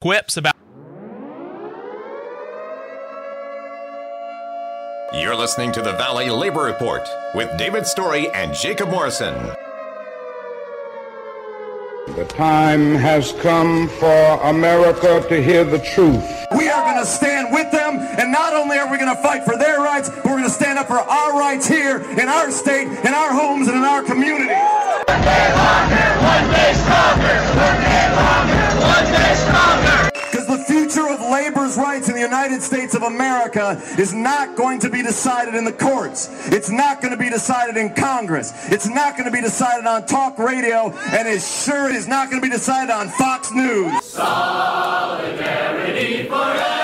quips about. You're listening to the Valley Labor Report with David Story and Jacob Morrison. The time has come for America to hear the truth. We are going to stand with them, and not only are we going to fight for their rights, but we're going to stand up for our rights here in our state, in our homes, and in our community. One day longer, one day stronger. One day longer, one day stronger. Because the future of labor's rights in the United States of America is not going to be decided in the courts. It's not going to be decided in Congress. It's not going to be decided on talk radio, and it sure is not going to be decided on Fox News. Solidarity forever.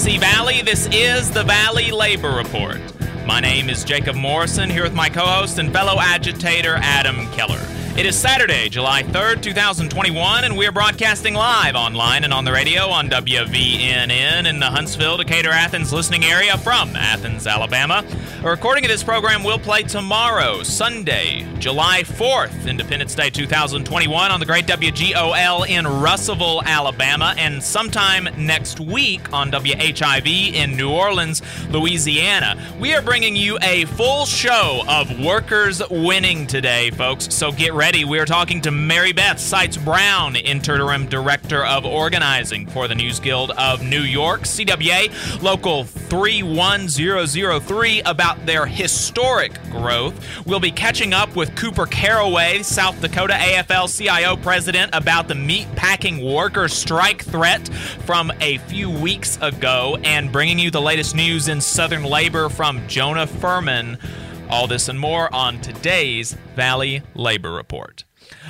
Tennessee Valley. This is the Valley Labor Report. My name is Jacob Morrison, here with my co host and fellow agitator, Adam Keller. It is Saturday, July 3rd, 2021, and we are broadcasting live online and on the radio on WVNN in the Huntsville, Decatur, Athens listening area from Athens, Alabama. A recording of this program will play tomorrow, Sunday, July 4th, Independence Day 2021, on the great WGOL in Russellville, Alabama, and sometime next week on WHIV in New Orleans, Louisiana. We are bringing you a full show of workers winning today, folks, so get ready. We are talking to Mary Beth Seitz Brown, interim director of organizing for the News Guild of New York, CWA, local 31003, about their historic growth. We'll be catching up with Kooper Caraway, South Dakota AFL CIO president, about the meat packing worker strike threat from a few weeks ago, and bringing you the latest news in Southern labor from Jonah Furman. All this and more on today's Valley Labor Report.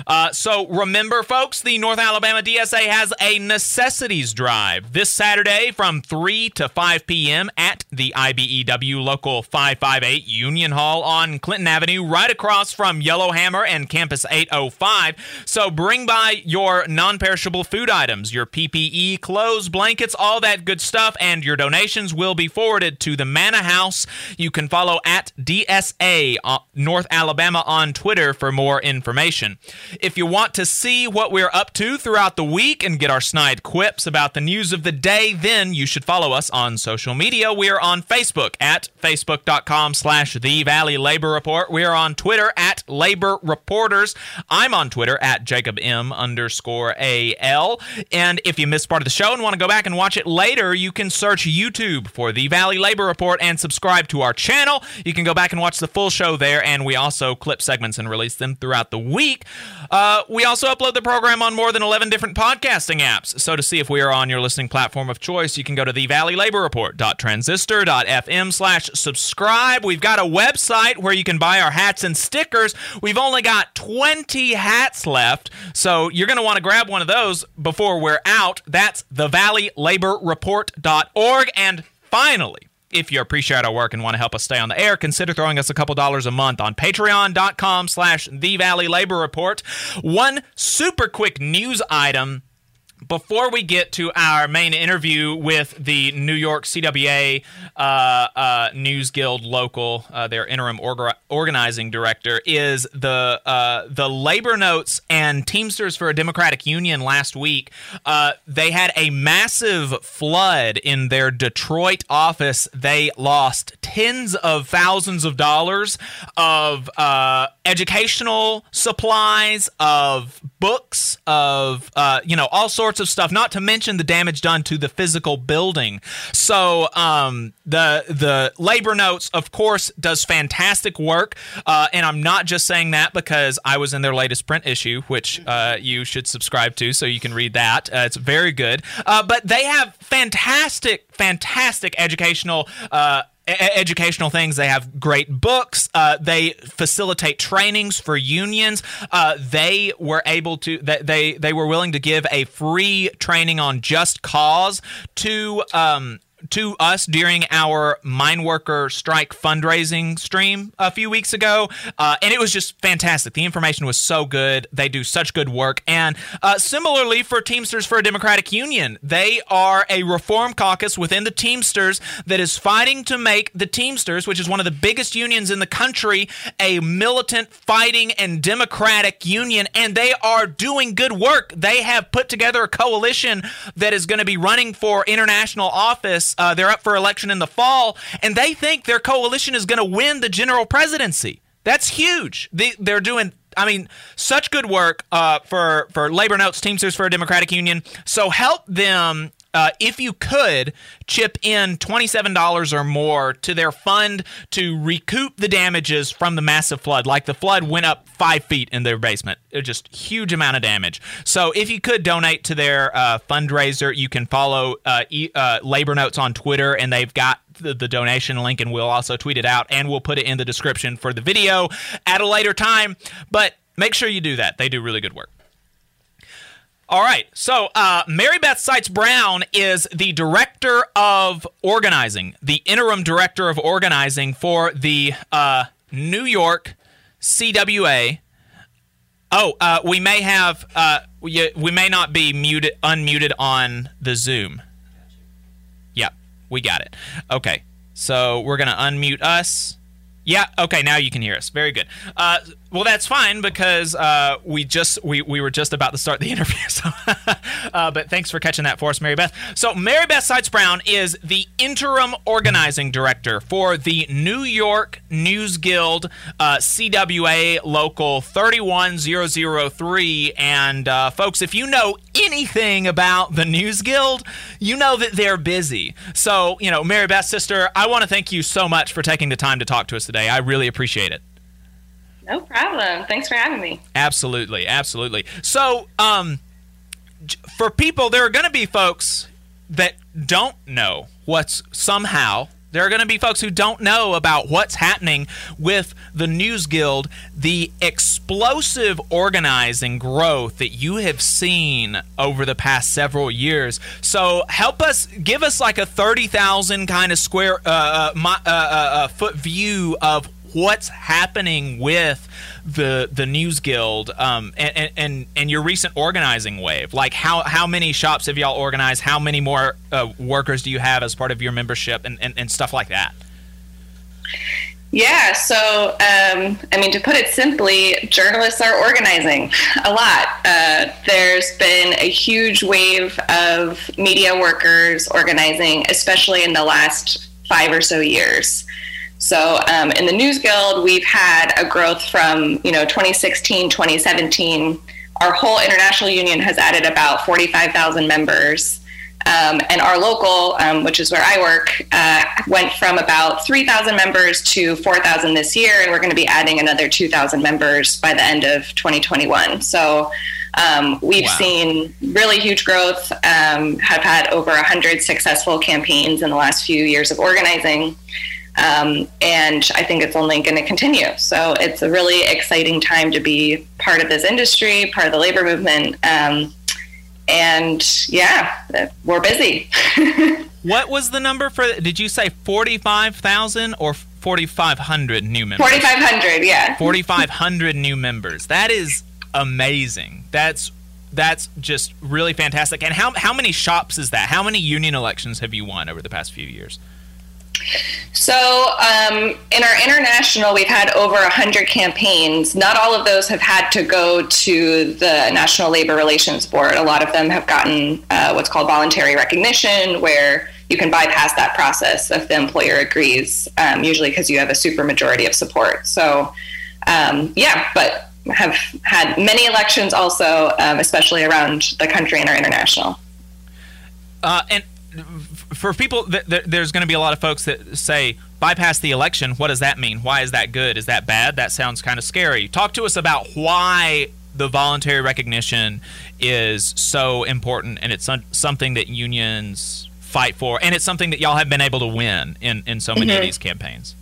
Uh, so remember, folks, the North Alabama DSA has a necessities drive this Saturday from 3 to 5 p.m. at the IBEW Local 558 Union Hall on Clinton Avenue, right across from Yellowhammer and Campus 805. So bring by your non perishable food items, your PPE, clothes, blankets, all that good stuff, and your donations will be forwarded to the Manna House. You can follow at DSA uh, North Alabama on Twitter for more information. If you want to see what we're up to throughout the week and get our snide quips about the news of the day, then you should follow us on social media. We are on Facebook at facebook.com slash the Valley Labor Report. We are on Twitter at Labor Reporters. I'm on Twitter at Jacob M underscore AL. And if you missed part of the show and want to go back and watch it later, you can search YouTube for the Valley Labor Report and subscribe to our channel. You can go back and watch the full show there, and we also clip segments and release them throughout the week. Uh, we also upload the program on more than 11 different podcasting apps. So to see if we are on your listening platform of choice, you can go to the Valley Labor Report.transistor.fm slash subscribe. We've got a website where you can buy our hats and stickers. We've only got 20 hats left, so you're going to want to grab one of those before we're out. That's the valleylaborreport.org. And finally, if you appreciate our work and want to help us stay on the air, consider throwing us a couple dollars a month on patreon.com slash the Valley Labor Report. One super quick news item before we get to our main interview with the New York CWA uh, uh, News Guild local, uh, their interim orga- organizing director, is the uh, the labor notes and Teamsters for a Democratic Union last week. Uh, they had a massive flood in their Detroit office. They lost tens of thousands of dollars of uh, educational supplies, of books, of you know all sorts of stuff. Not to mention the damage done to the physical building. So um, the the labor notes, of course, does fantastic work. Uh, and I'm not just saying that because I was in their latest print issue, which uh, you should subscribe to, so you can read that. Uh, it's very good. Uh, but they have fantastic, fantastic educational. Educational things. They have great books. Uh, they facilitate trainings for unions. Uh, they were able to. They they were willing to give a free training on just cause to. Um, to us during our mine worker strike fundraising stream a few weeks ago, uh, and it was just fantastic. The information was so good. They do such good work. And uh, similarly for Teamsters for a Democratic Union, they are a reform caucus within the Teamsters that is fighting to make the Teamsters, which is one of the biggest unions in the country, a militant, fighting, and democratic union. And they are doing good work. They have put together a coalition that is going to be running for international office. Uh, they're up for election in the fall, and they think their coalition is going to win the general presidency. That's huge. They, they're doing I mean, such good work uh, for for Labor Notes Teamsters for a Democratic Union. So help them uh, if you could chip in $27 or more to their fund to recoup the damages from the massive flood. Like the flood went up five feet in their basement, it just huge amount of damage. So if you could donate to their uh, fundraiser, you can follow uh, e- uh, Labor Notes on Twitter, and they've got the, donation link, and we'll also tweet it out, and we'll put it in the description for the video at a later time. But make sure you do that; they do really good work. All right. So, uh, Mary Beth Seitz Brown is the director of organizing, the interim director of organizing for the uh, New York CWA. Oh, uh, we may have uh, we, we may not be muted unmuted on the Zoom. Yep, we got it. Okay, so we're gonna unmute us. Yeah. Okay. Now you can hear us. Very good. Uh, well, that's fine because uh, we just we, we were just about to start the interview. So, uh, but thanks for catching that for us, Mary Beth. So, Mary Beth Seitz Brown is the interim organizing director for the New York News Guild uh, CWA Local 31003. And uh, folks, if you know anything about the News Guild, you know that they're busy. So, you know, Mary Beth, sister, I want to thank you so much for taking the time to talk to us today. I really appreciate it. No problem. Thanks for having me. Absolutely, absolutely. So, um, for people, there are going to be folks that don't know what's somehow. There are going to be folks who don't know about what's happening with the News Guild, the explosive organizing growth that you have seen over the past several years. So, help us, give us like a 30,000 kind of square uh, uh, uh, uh, foot view of what's happening with the the News Guild um, and, and and your recent organizing wave. Like how how many shops have y'all organized? How many more uh, workers do you have as part of your membership and, and, and stuff like that? Yeah, so um, I mean, to put it simply, journalists are organizing a lot. Uh, there's been a huge wave of media workers organizing, especially in the last five or so years. So um, in the News Guild, we've had a growth from you know 2016, 2017. Our whole international union has added about 45,000 members. Um, and our local, um, which is where I work, uh, went from about 3,000 members to 4,000 this year, and we're going to be adding another 2,000 members by the end of 2021. So um, we've wow. seen really huge growth, um, have had over 100 successful campaigns in the last few years of organizing. Um, and I think it's only going to continue. So it's a really exciting time to be part of this industry, part of the labor movement. Um, and yeah, we're busy. what was the number for? Did you say forty-five thousand or forty-five hundred new members? Forty-five hundred, yeah. Forty-five hundred new members. That is amazing. That's that's just really fantastic. And how how many shops is that? How many union elections have you won over the past few years? So, um, in our international, we've had over 100 campaigns. Not all of those have had to go to the National Labor Relations Board. A lot of them have gotten uh, what's called voluntary recognition, where you can bypass that process if the employer agrees, um, usually because you have a supermajority of support. So, um, yeah, but have had many elections also, um, especially around the country and our international. Uh, and for people, th- th- there's going to be a lot of folks that say bypass the election. What does that mean? Why is that good? Is that bad? That sounds kind of scary. Talk to us about why the voluntary recognition is so important, and it's something that unions fight for, and it's something that y'all have been able to win in in so many mm-hmm. of these campaigns.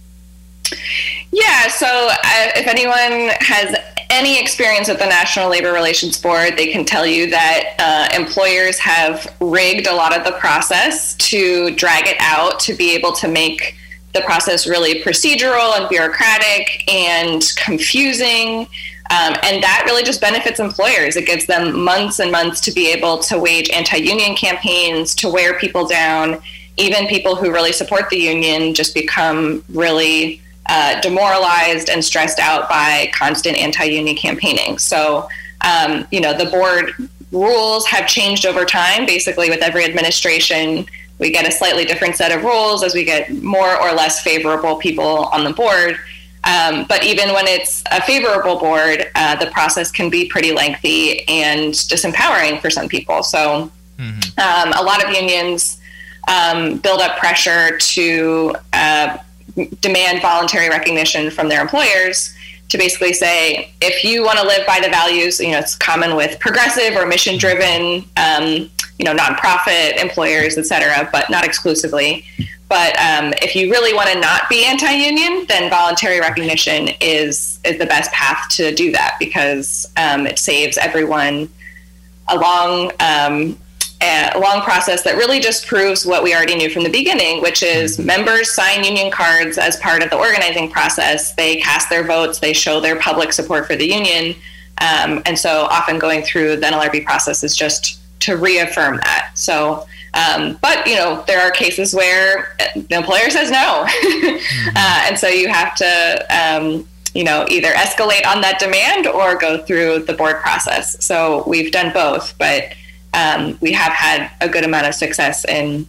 Yeah. So uh, if anyone has any experience at the National Labor Relations Board, they can tell you that uh, employers have rigged a lot of the process to drag it out to be able to make the process really procedural and bureaucratic and confusing. Um, and that really just benefits employers. It gives them months and months to be able to wage anti union campaigns, to wear people down. Even people who really support the union just become really uh, demoralized and stressed out by constant anti-union campaigning. So, um, you know, the board rules have changed over time. Basically, with every administration, we get a slightly different set of rules as we get more or less favorable people on the board. Um, but even when it's a favorable board, uh, the process can be pretty lengthy and disempowering for some people. So, mm-hmm. um, a lot of unions um, build up pressure to uh, demand voluntary recognition from their employers to basically say if you want to live by the values you know it's common with progressive or mission driven um, you know nonprofit employers et cetera but not exclusively. But um, if you really want to not be anti-union then voluntary recognition is is the best path to do that because um, it saves everyone a long um, a long process that really just proves what we already knew from the beginning, which is mm-hmm. members sign union cards as part of the organizing process. They cast their votes, they show their public support for the union. Um, and so often going through the NLRB process is just to reaffirm that. So, um, but you know, there are cases where the employer says no. mm-hmm. uh, and so you have to, um, you know, either escalate on that demand or go through the board process. So we've done both, but um, we have had a good amount of success in,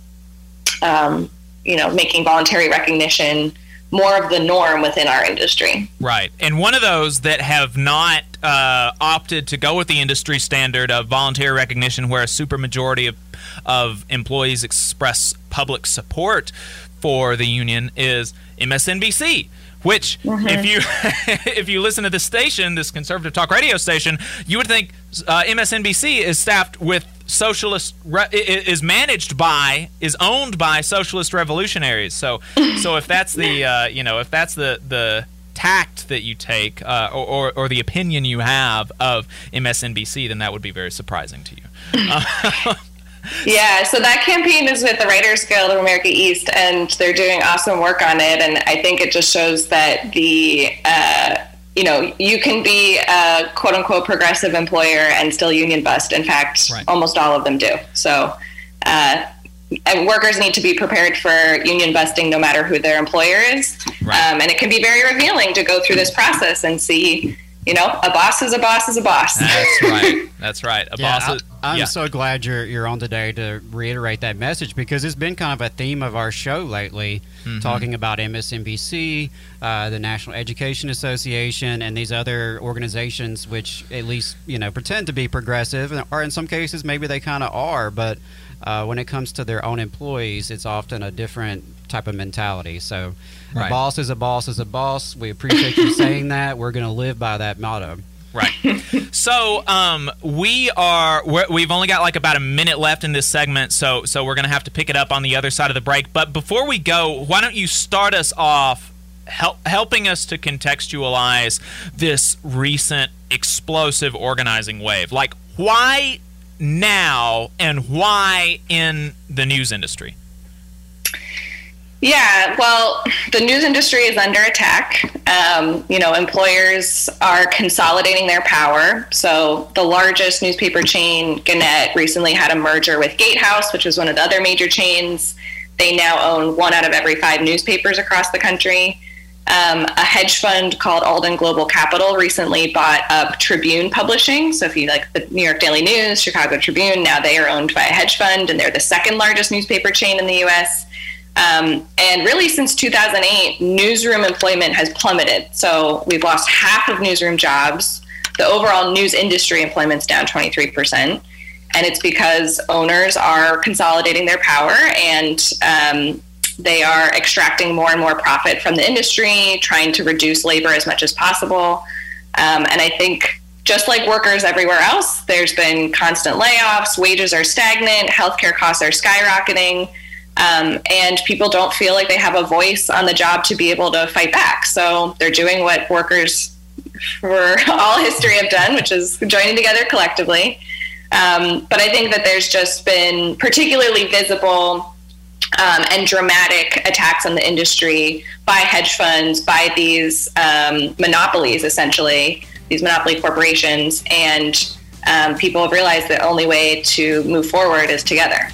um, you know, making voluntary recognition more of the norm within our industry. Right. And one of those that have not uh, opted to go with the industry standard of voluntary recognition, where a supermajority of, of employees express public support for the union, is MSNBC which mm-hmm. if you if you listen to this station, this conservative talk radio station, you would think uh, MSNBC is staffed with socialist re- is managed by is owned by socialist revolutionaries. So so if that's the uh, you know if that's the the tact that you take uh, or, or, or the opinion you have of MSNBC, then that would be very surprising to you. Uh, yeah, so that campaign is with the Writers Guild of America East, and they're doing awesome work on it. And I think it just shows that the uh, you know you can be a quote unquote progressive employer and still union bust. In fact, right. almost all of them do. So. Uh, workers need to be prepared for union busting no matter who their employer is. Right. Um, and it can be very revealing to go through this process and see you know, a boss is a boss is a boss. That's right. That's right. A yeah, boss. Is, I, am yeah. so glad you're you're on today to reiterate that message because it's been kind of a theme of our show lately, mm-hmm. talking about MSNBC, uh, the National Education Association, and these other organizations which at least you know pretend to be progressive, or in some cases maybe they kind of are, but uh, when it comes to their own employees, it's often a different type of mentality. So Right. A boss is a boss is a boss. We appreciate you saying that. We're going to live by that motto. Right. so um, we are we have only got like about a minute left in this segment, so so we're gonna have to pick it up on the other side of the break. But before we go, why don't you start us off? Help, helping us to contextualize this recent explosive organizing wave. Like, why now and why in the news industry? Yeah, well, the news industry is under attack. Um, you know, employers are consolidating their power. So, the largest newspaper chain, Gannett, recently had a merger with Gatehouse, which is one of the other major chains. They now own one out of every five newspapers across the country. Um, a hedge fund called Alden Global Capital recently bought up Tribune Publishing. So, if you like the New York Daily News, Chicago Tribune, now they are owned by a hedge fund, and they're the second largest newspaper chain in the U.S. Um, and really, since 2008, newsroom employment has plummeted. So we've lost half of newsroom jobs. The overall news industry employment's down 23%. And it's because owners are consolidating their power and um, they are extracting more and more profit from the industry, trying to reduce labor as much as possible. Um, and I think just like workers everywhere else, there's been constant layoffs, wages are stagnant, healthcare costs are skyrocketing. Um, and people don't feel like they have a voice on the job to be able to fight back. So they're doing what workers for all history have done, which is joining together collectively. Um, but I think that there's just been particularly visible um, and dramatic attacks on the industry by hedge funds, by these um, monopolies, essentially, these monopoly corporations. And um, people have realized the only way to move forward is together.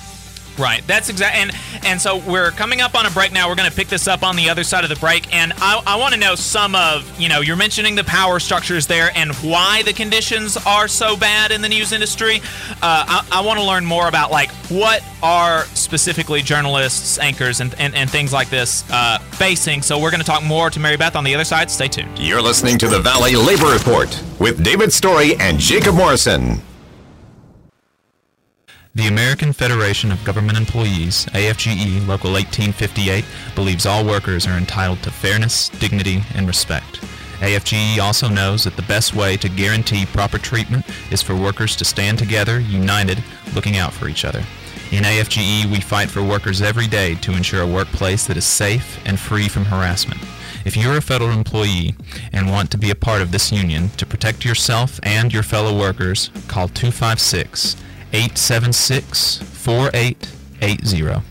Right. That's exactly. And and so we're coming up on a break now. We're going to pick this up on the other side of the break. And I, I want to know some of you know you're mentioning the power structures there and why the conditions are so bad in the news industry. Uh, I, I want to learn more about like what are specifically journalists, anchors, and and, and things like this uh, facing. So we're going to talk more to Mary Beth on the other side. Stay tuned. You're listening to the Valley Labor Report with David Story and Jacob Morrison. The American Federation of Government Employees, AFGE Local 1858, believes all workers are entitled to fairness, dignity, and respect. AFGE also knows that the best way to guarantee proper treatment is for workers to stand together, united, looking out for each other. In AFGE, we fight for workers every day to ensure a workplace that is safe and free from harassment. If you're a federal employee and want to be a part of this union to protect yourself and your fellow workers, call 256 876 4880.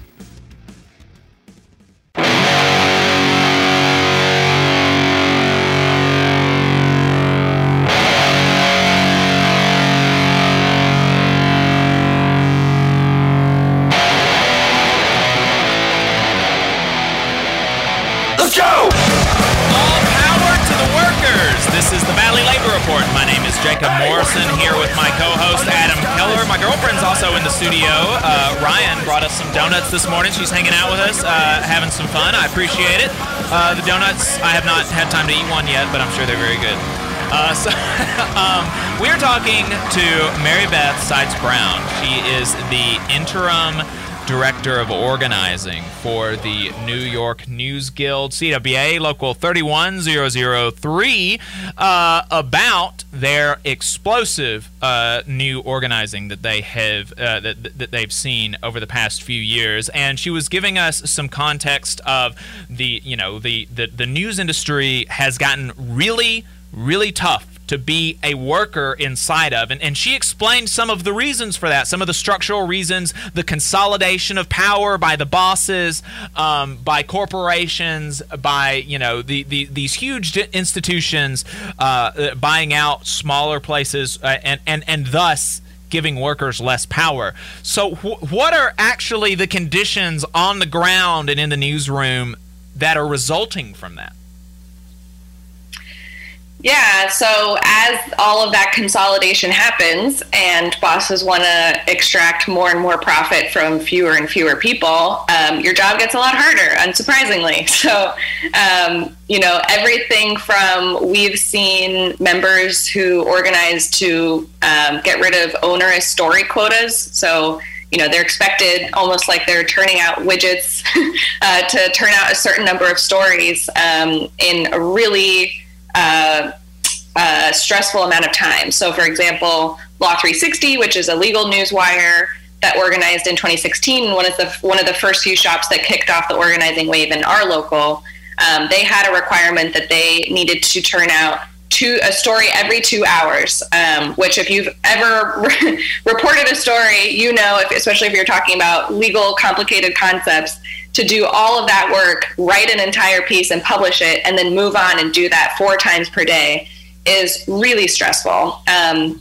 Let's go! All power to the workers. This is the Valley Labor Report. My name Jacob Morrison here with my co-host Adam Keller. My girlfriend's also in the studio. Uh, Ryan brought us some donuts this morning. She's hanging out with us, uh, having some fun. I appreciate it. Uh, the donuts, I have not had time to eat one yet, but I'm sure they're very good. Uh, so um, we're talking to Mary Beth Seitz Brown. She is the interim director of organizing for the New York News Guild, CWA Local 31003, uh, about their explosive uh, new organizing that they have uh, that, that they've seen over the past few years. And she was giving us some context of the you know the the, the news industry has gotten really really tough to be a worker inside of. And, and she explained some of the reasons for that, some of the structural reasons, the consolidation of power by the bosses, um, by corporations, by, you know, the, the, these huge institutions uh, buying out smaller places uh, and, and, and thus giving workers less power. So, wh- what are actually the conditions on the ground and in the newsroom that are resulting from that? Yeah, so as all of that consolidation happens and bosses want to extract more and more profit from fewer and fewer people, um, your job gets a lot harder, unsurprisingly. So, um, you know, everything from we've seen members who organize to um, get rid of onerous story quotas. So, you know, they're expected almost like they're turning out widgets uh, to turn out a certain number of stories um, in a really uh, uh, stressful amount of time. So, for example, Law 360, which is a legal news wire that organized in 2016, one of the one of the first few shops that kicked off the organizing wave in our local, um, they had a requirement that they needed to turn out two a story every two hours. Um, which, if you've ever reported a story, you know, if, especially if you're talking about legal, complicated concepts to do all of that work, write an entire piece and publish it, and then move on and do that four times per day is really stressful. Um,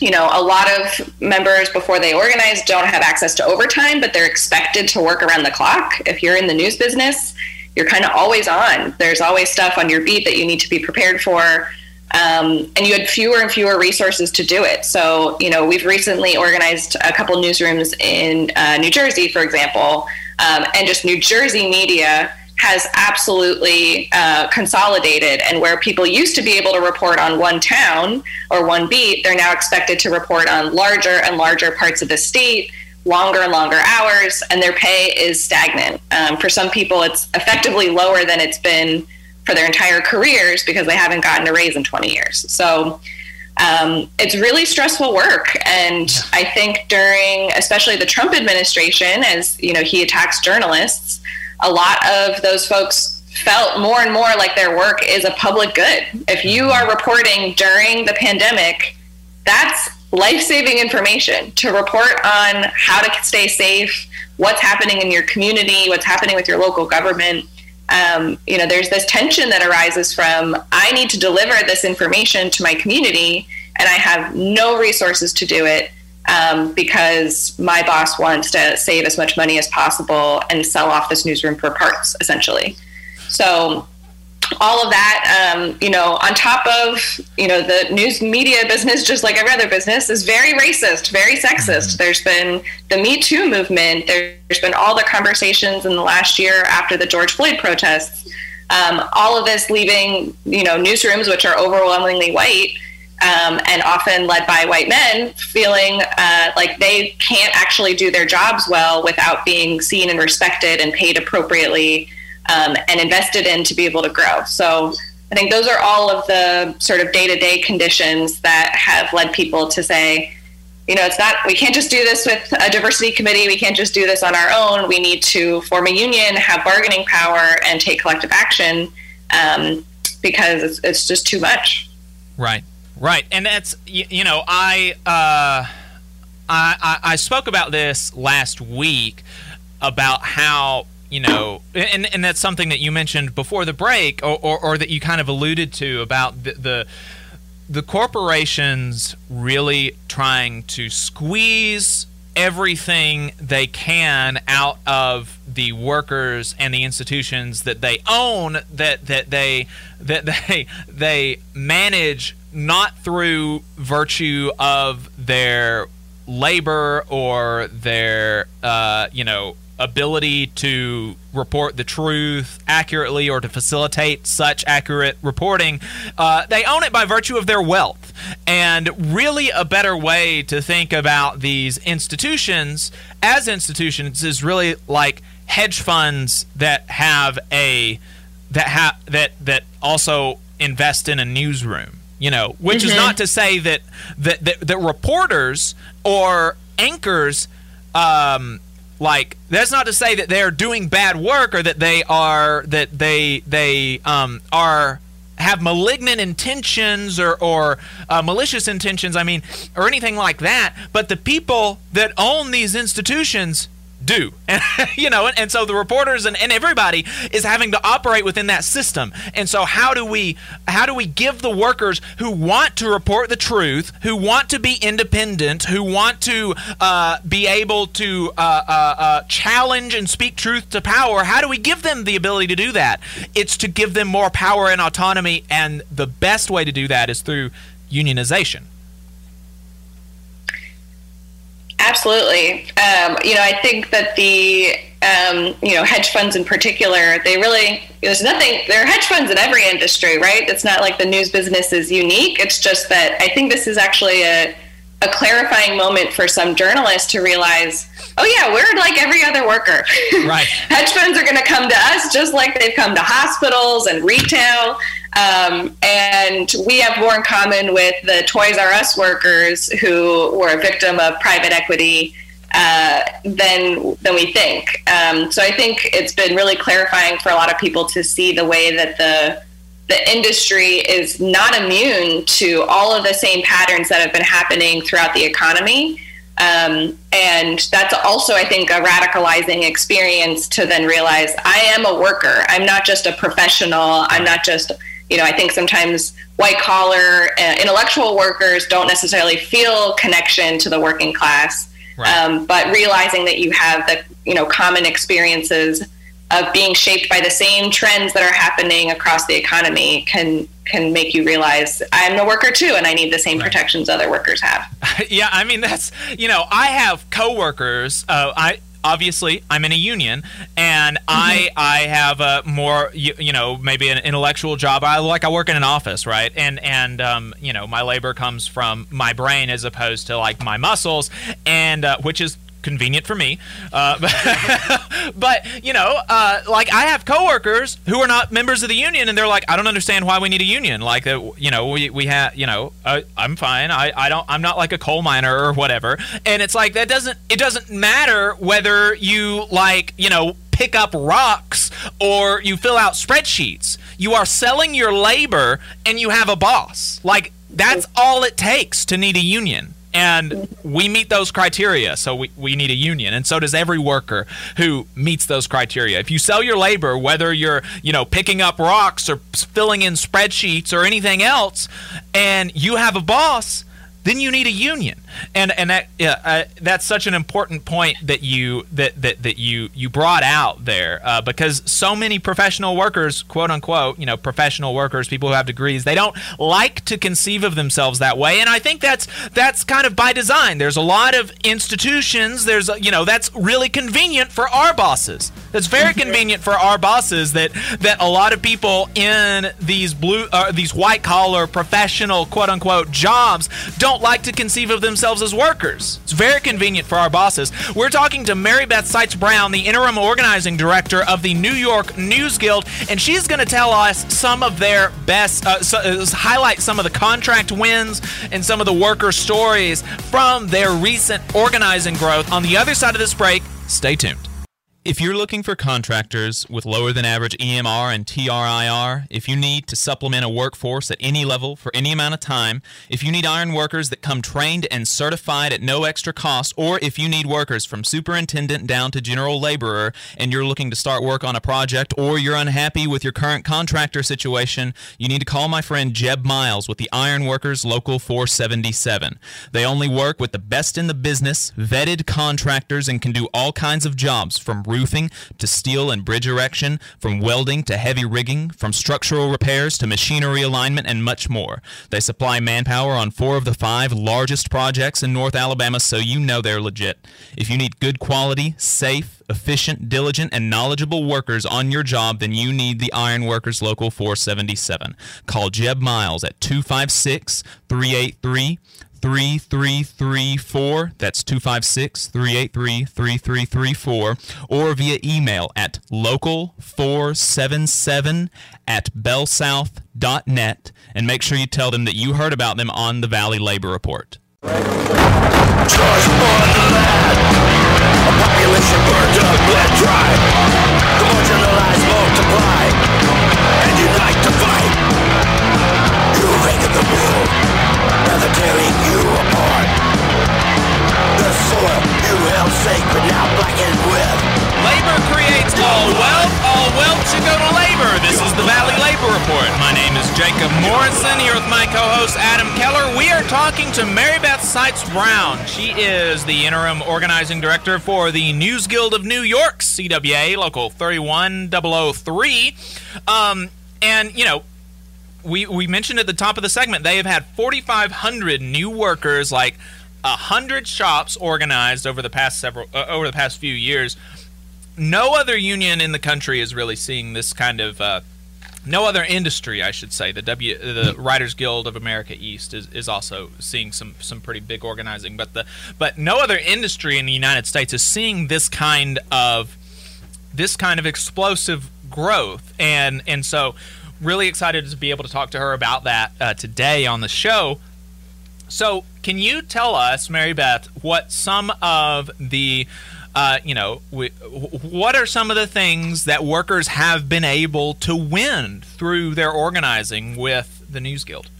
you know, a lot of members before they organize don't have access to overtime, but they're expected to work around the clock. If you're in the news business, you're kind of always on. There's always stuff on your beat that you need to be prepared for. Um, and you had fewer and fewer resources to do it. So, you know, we've recently organized a couple newsrooms in uh, New Jersey, for example, um, and just New Jersey media has absolutely uh, consolidated and where people used to be able to report on one town or one beat they're now expected to report on larger and larger parts of the state longer and longer hours and their pay is stagnant um, for some people it's effectively lower than it's been for their entire careers because they haven't gotten a raise in 20 years so um, it's really stressful work and i think during especially the trump administration as you know he attacks journalists a lot of those folks felt more and more like their work is a public good. If you are reporting during the pandemic, that's life saving information to report on how to stay safe, what's happening in your community, what's happening with your local government. Um, you know, there's this tension that arises from I need to deliver this information to my community, and I have no resources to do it um, because my boss wants to save as much money as possible and sell off this newsroom for parts, essentially. So all of that, um, you know, on top of, you know, the news media business, just like every other business, is very racist, very sexist. Mm-hmm. There's been the Me Too movement. There's been all the conversations in the last year after the George Floyd protests. Um, all of this leaving, you know, newsrooms, which are overwhelmingly white um, and often led by white men, feeling uh, like they can't actually do their jobs well without being seen and respected and paid appropriately um, and invested in to be able to grow. So I think those are all of the sort of day to day conditions that have led people to say, you know, it's not, we can't just do this with a diversity committee. We can't just do this on our own. We need to form a union, have bargaining power, and take collective action um, because it's, it's just too much. Right, right. And that's, you, you know, I, uh, I, I, I spoke about this last week about how you know, and and that's something that you mentioned before the break, or, or, or that you kind of alluded to about the, the the corporations really trying to squeeze everything they can out of the workers and the institutions that they own that that they that they they manage not through virtue of their labor or their uh, you know ability to report the truth accurately or to facilitate such accurate reporting. Uh, they own it by virtue of their wealth. And really, a better way to think about these institutions as institutions is really like hedge funds that have a that have that that also invest in a newsroom you know which mm-hmm. is not to say that that that, that reporters or anchors um, like that's not to say that they're doing bad work or that they are that they they um, are have malignant intentions or, or uh, malicious intentions, I mean, or anything like that. But the people that own these institutions do. And, you know, and, and, so the reporters and, and everybody is having to operate within that system. And so how do we how do we give the workers who want to report the truth, who want to be independent, who want to uh, be able to uh, uh, uh challenge and speak truth to power, how do we give them the ability to do that? It's to give them more power and autonomy, and the best way to do that is through unionization. Absolutely. Um, you know, I think that the um, you know hedge funds in particular, they really there's nothing. There are hedge funds in every industry, right? It's not like the news business is unique. It's just that I think this is actually a a clarifying moment for some journalists to realize, oh yeah, we're like every other worker. Right. hedge funds are going to come to us just like they've come to hospitals and retail. Um, and we have more in common with the Toys R Us workers who were a victim of private equity uh, than than we think. Um, so I think it's been really clarifying for a lot of people to see the way that the the industry is not immune to all of the same patterns that have been happening throughout the economy. Um, and that's also, I think, a radicalizing experience to then realize I am a worker. I'm not just a professional. I'm not just you know, I think sometimes white collar uh, intellectual workers don't necessarily feel connection to the working class. Right. Um, but realizing that you have the you know common experiences of being shaped by the same trends that are happening across the economy can can make you realize I'm a worker too and I need the same right. protections other workers have. yeah, I mean that's you know I have coworkers. Uh, I obviously I'm in a union and mm-hmm. I I have a more you, you, know maybe an intellectual job. I like I work in an office, right? And and um, you know my labor comes from my brain as opposed to like my muscles, and uh, which is convenient for me. Uh, but, you know, uh, like I have coworkers who are not members of the union, and they're like, I don't understand why we need a union. Like, that, you know, we, we have, you know, uh, I'm fine. I, I don't, I'm not like a coal miner or whatever. And it's like that doesn't, it doesn't matter whether you like, you know, pick up rocks or you fill out spreadsheets. You are selling your labor and you have a boss. Like, that's all it takes to need a union and we meet those criteria so we, we need a union and so does every worker who meets those criteria. If you sell your labor whether you're you know picking up rocks or filling in spreadsheets or anything else and you have a boss then you need a union and and that yeah, uh, that's such an important point that you that that, that you you brought out there uh, because so many professional workers quote unquote you know professional workers people who have degrees they don't like to conceive of themselves that way. And I think that's that's kind of by design. There's a lot of institutions there's you know that's really convenient for our bosses. It's very convenient for our bosses that that a lot of people in these blue uh, these white collar professional quote unquote jobs don't like to conceive of themselves themselves as workers. It's very convenient for our bosses. We're talking to Mary Beth Seitz Brown, the interim organizing director of the New York News Guild, and she's going to tell us some of their best, uh, so, uh, highlight some of the contract wins and some of the worker stories from their recent organizing growth. On the other side of this break, stay tuned. If you're looking for contractors with lower than average EMR and TRIR, if you need to supplement a workforce at any level for any amount of time, if you need iron workers that come trained and certified at no extra cost, or if you need workers from superintendent down to general laborer and you're looking to start work on a project or you're unhappy with your current contractor situation, you need to call my friend Jeb Miles with the Iron Workers Local 477. They only work with the best in the business, vetted contractors, and can do all kinds of jobs from roofing to steel and bridge erection, from welding to heavy rigging, from structural repairs to machinery alignment, and much more. They supply manpower on four of the five largest projects in North Alabama, so you know they're legit. If you need good quality, safe, efficient, diligent, and knowledgeable workers on your job, then you need the Iron Workers Local 477. Call Jeb Miles at 256 383 3334. That's 256 383 3334. Or via email at local477 at bellsouth.net. And make sure you tell them that you heard about them on the Valley Labor Report. Unite to fight. You the world, The soil you held sacred now blackened with. Labor creates all wealth. All wealth should go to labor. This is the Valley Labor Report. My name is Jacob Morrison here with my co-host Adam Keller. We are talking to Mary Beth Seitz Brown. She is the interim organizing director for the News Guild of New York, CWA, Local 31003. Um, and you know, we we mentioned at the top of the segment they have had 4,500 new workers, like a hundred shops organized over the past several uh, over the past few years. No other union in the country is really seeing this kind of. Uh, no other industry, I should say. The W, the Writers Guild of America East is, is also seeing some some pretty big organizing, but the but no other industry in the United States is seeing this kind of this kind of explosive growth, and and so really excited to be able to talk to her about that uh, today on the show. So, can you tell us, Mary Beth, what some of the uh, you know, we, what are some of the things that workers have been able to win through their organizing with the News Guild?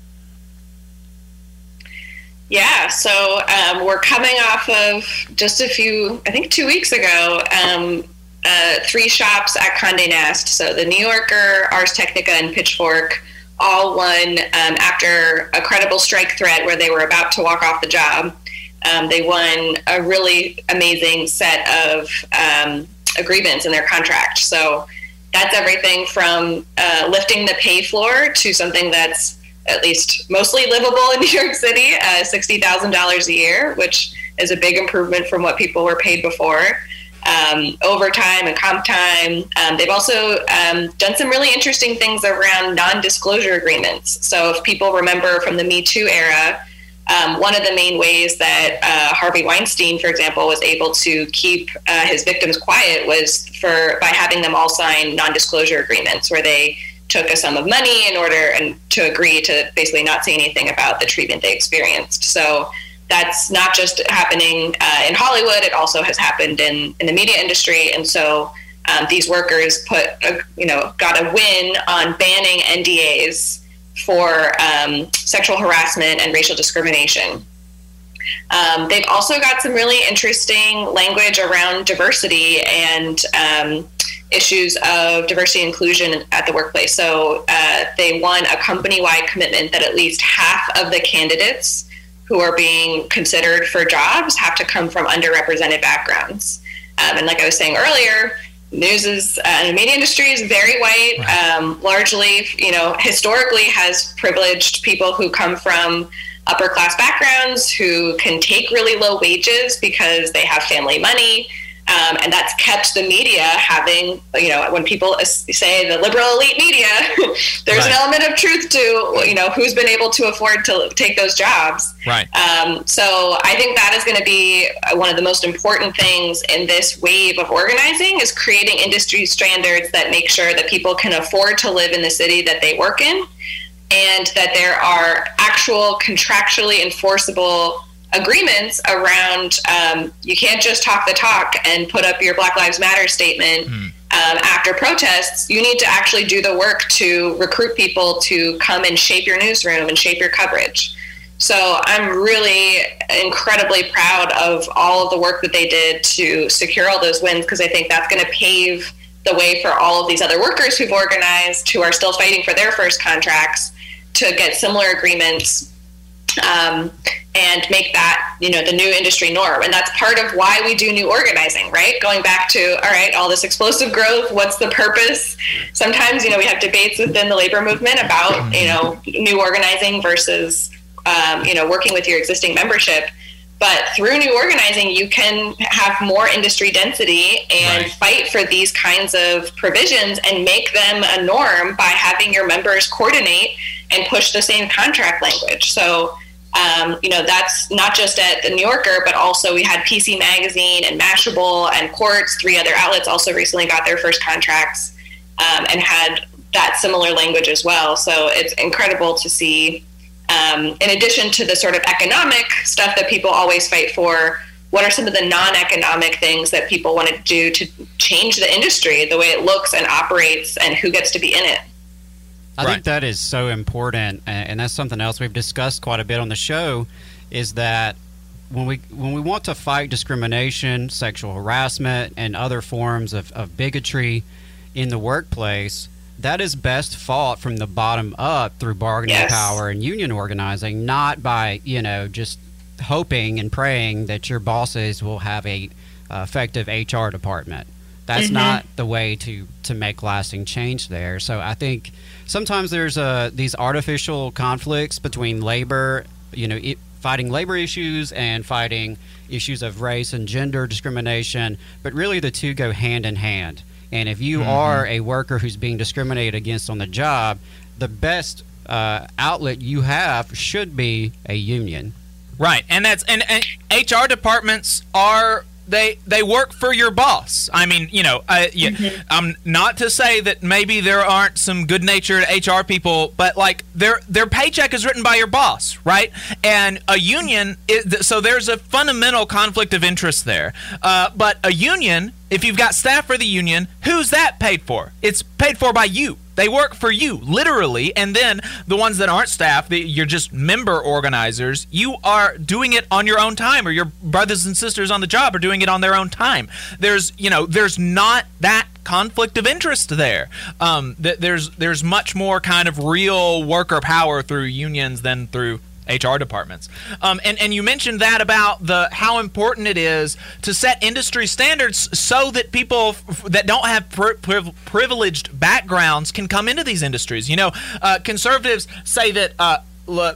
Yeah, so um, we're coming off of just a few, I think two weeks ago, um, uh, three shops at Condé Nast. So the New Yorker, Ars Technica, and Pitchfork all won um, after a credible strike threat where they were about to walk off the job. Um, they won a really amazing set of um, agreements in their contract. So that's everything from uh, lifting the pay floor to something that's at least mostly livable in New York City, uh, $60,000 a year, which is a big improvement from what people were paid before. Um, overtime and comp time. Um, they've also um, done some really interesting things around non disclosure agreements. So, if people remember from the Me Too era, um, one of the main ways that uh, Harvey Weinstein, for example, was able to keep uh, his victims quiet was for by having them all sign non-disclosure agreements, where they took a sum of money in order and to agree to basically not say anything about the treatment they experienced. So that's not just happening uh, in Hollywood; it also has happened in in the media industry, and so. um, these workers put, a, you know, got a win on banning NDAs for um, sexual harassment and racial discrimination. Um, they've also got some really interesting language around diversity and um, issues of diversity inclusion at the workplace. So uh, they won a company wide commitment that at least half of the candidates who are being considered for jobs have to come from underrepresented backgrounds. Um, and like I was saying earlier, news is uh, the media industry is very white. Um, largely, you know, historically has privileged people who come from upper class backgrounds who can take really low wages because they have family money. Um, and that's kept the media having, you know, when people say the liberal elite media, there's right. an element of truth to, you know, who's been able to afford to take those jobs. Right. Um, so I think that is going to be one of the most important things in this wave of organizing is creating industry standards that make sure that people can afford to live in the city that they work in and that there are actual contractually enforceable agreements around um, you can't just talk the talk and put up your Black Lives Matter statement mm. um, after protests. You need to actually do the work to recruit people to come and shape your newsroom and shape your coverage. So I'm really incredibly proud of all of the work that they did to secure all those wins because I think that's going to pave the way for all of these other workers who've organized who are still fighting for their first contracts to get similar agreements um, and make that you know the new industry norm. And that's part of why we do new organizing right? Going back to all right all this explosive growth what's the purpose? Sometimes you know we have debates within the labor movement about you know new organizing versus um, you know working with your existing membership. But through new organizing you can have more industry density and right. fight for these kinds of provisions and make them a norm by having your members coordinate and push the same contract language. So um, you know, that's not just at the New Yorker, but also we had PC Magazine and Mashable and Quartz, three other outlets also recently got their first contracts um, and had that similar language as well. So it's incredible to see, um, in addition to the sort of economic stuff that people always fight for, what are some of the non economic things that people want to do to change the industry, the way it looks and operates, and who gets to be in it? I right. think that is so important, and that's something else we've discussed quite a bit on the show. Is that when we when we want to fight discrimination, sexual harassment, and other forms of, of bigotry in the workplace, that is best fought from the bottom up through bargaining yes. power and union organizing, not by you know just hoping and praying that your bosses will have a uh, effective HR department. That's mm-hmm. not the way to to make lasting change there. So I think sometimes there's uh, these artificial conflicts between labor, you know, it, fighting labor issues and fighting issues of race and gender discrimination, but really the two go hand in hand. And if you mm-hmm. are a worker who's being discriminated against on the job, the best uh, outlet you have should be a union. Right, and that's and, and HR departments are they they work for your boss. I mean, you know, I, yeah, mm-hmm. not to say that maybe there aren't some good-natured HR people, but like their their paycheck is written by your boss, right? And a union, is, so there's a fundamental conflict of interest there. Uh, but a union, if you've got staff for the union, who's that paid for? It's paid for by you. They work for you, literally. And then the ones that aren't staff, you're just member organizers, you are doing it on your own time, or your brothers and sisters on the job are doing it on their own time. There's, you know, there's not that conflict of interest there. Um, th- there's there's much more kind of real worker power through unions than through HR departments. Um, and and you mentioned that about the how important it is to set industry standards so that people f- that don't have pri- privileged backgrounds can come into these industries. You know, uh, conservatives say that uh,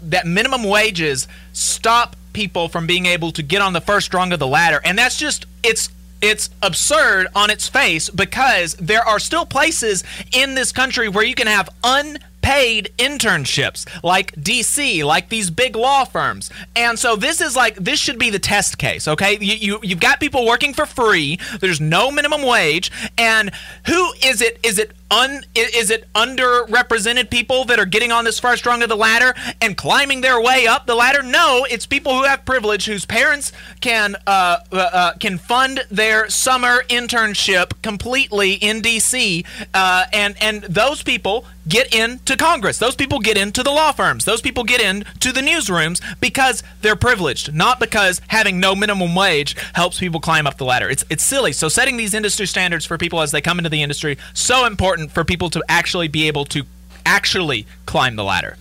that minimum wages stop people from being able to get on the first rung of the ladder, and that's just it's it's absurd on its face because there are still places in this country where you can have un paid internships like DC, like these big law firms. And so this is like this should be the test case, okay? You, you you've got people working for free. There's no minimum wage, and who is it? Is it un is it underrepresented people that are getting on this first rung of the ladder and climbing their way up the ladder? No, it's people who have privilege, whose parents can uh, uh, uh can fund their summer internship completely in D.C. Uh, and and those people get into Congress. Those people get into the law firms. Those people get into the newsrooms because they're privileged, not because having no minimum wage helps people climb up the ladder. It's it's silly. So setting these industry standards for people as they come into the industry so important for people to actually be able to actually climb the ladder.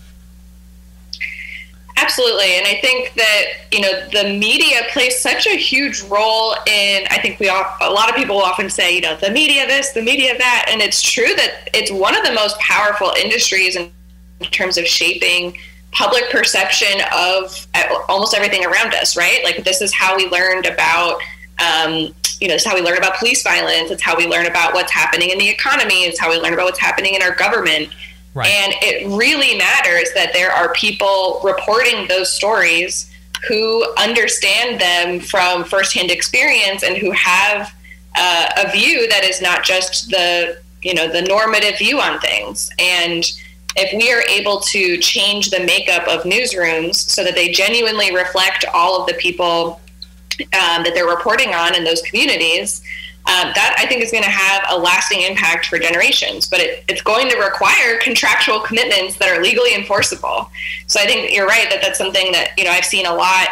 Absolutely. And I think that, you know, the media plays such a huge role in, I think we all, a lot of people often say, you know, the media this, the media that. And it's true that it's one of the most powerful industries in terms of shaping public perception of uh, almost everything around us, right? Like this is how we learned about, um, you know, it's how we learn about police violence. It's how we learn about what's happening in the economy. It's how we learn about what's happening in our government. Right. And it really matters that there are people reporting those stories who understand them from firsthand experience and who have uh, a view that is not just the you know the normative view on things and if we are able to change the makeup of newsrooms so that they genuinely reflect all of the people um, that they're reporting on in those communities um, that I think is going to have a lasting impact for generations. But it, it's going to require contractual commitments that are legally enforceable. So I think you're right that that's something that you know I've seen a lot.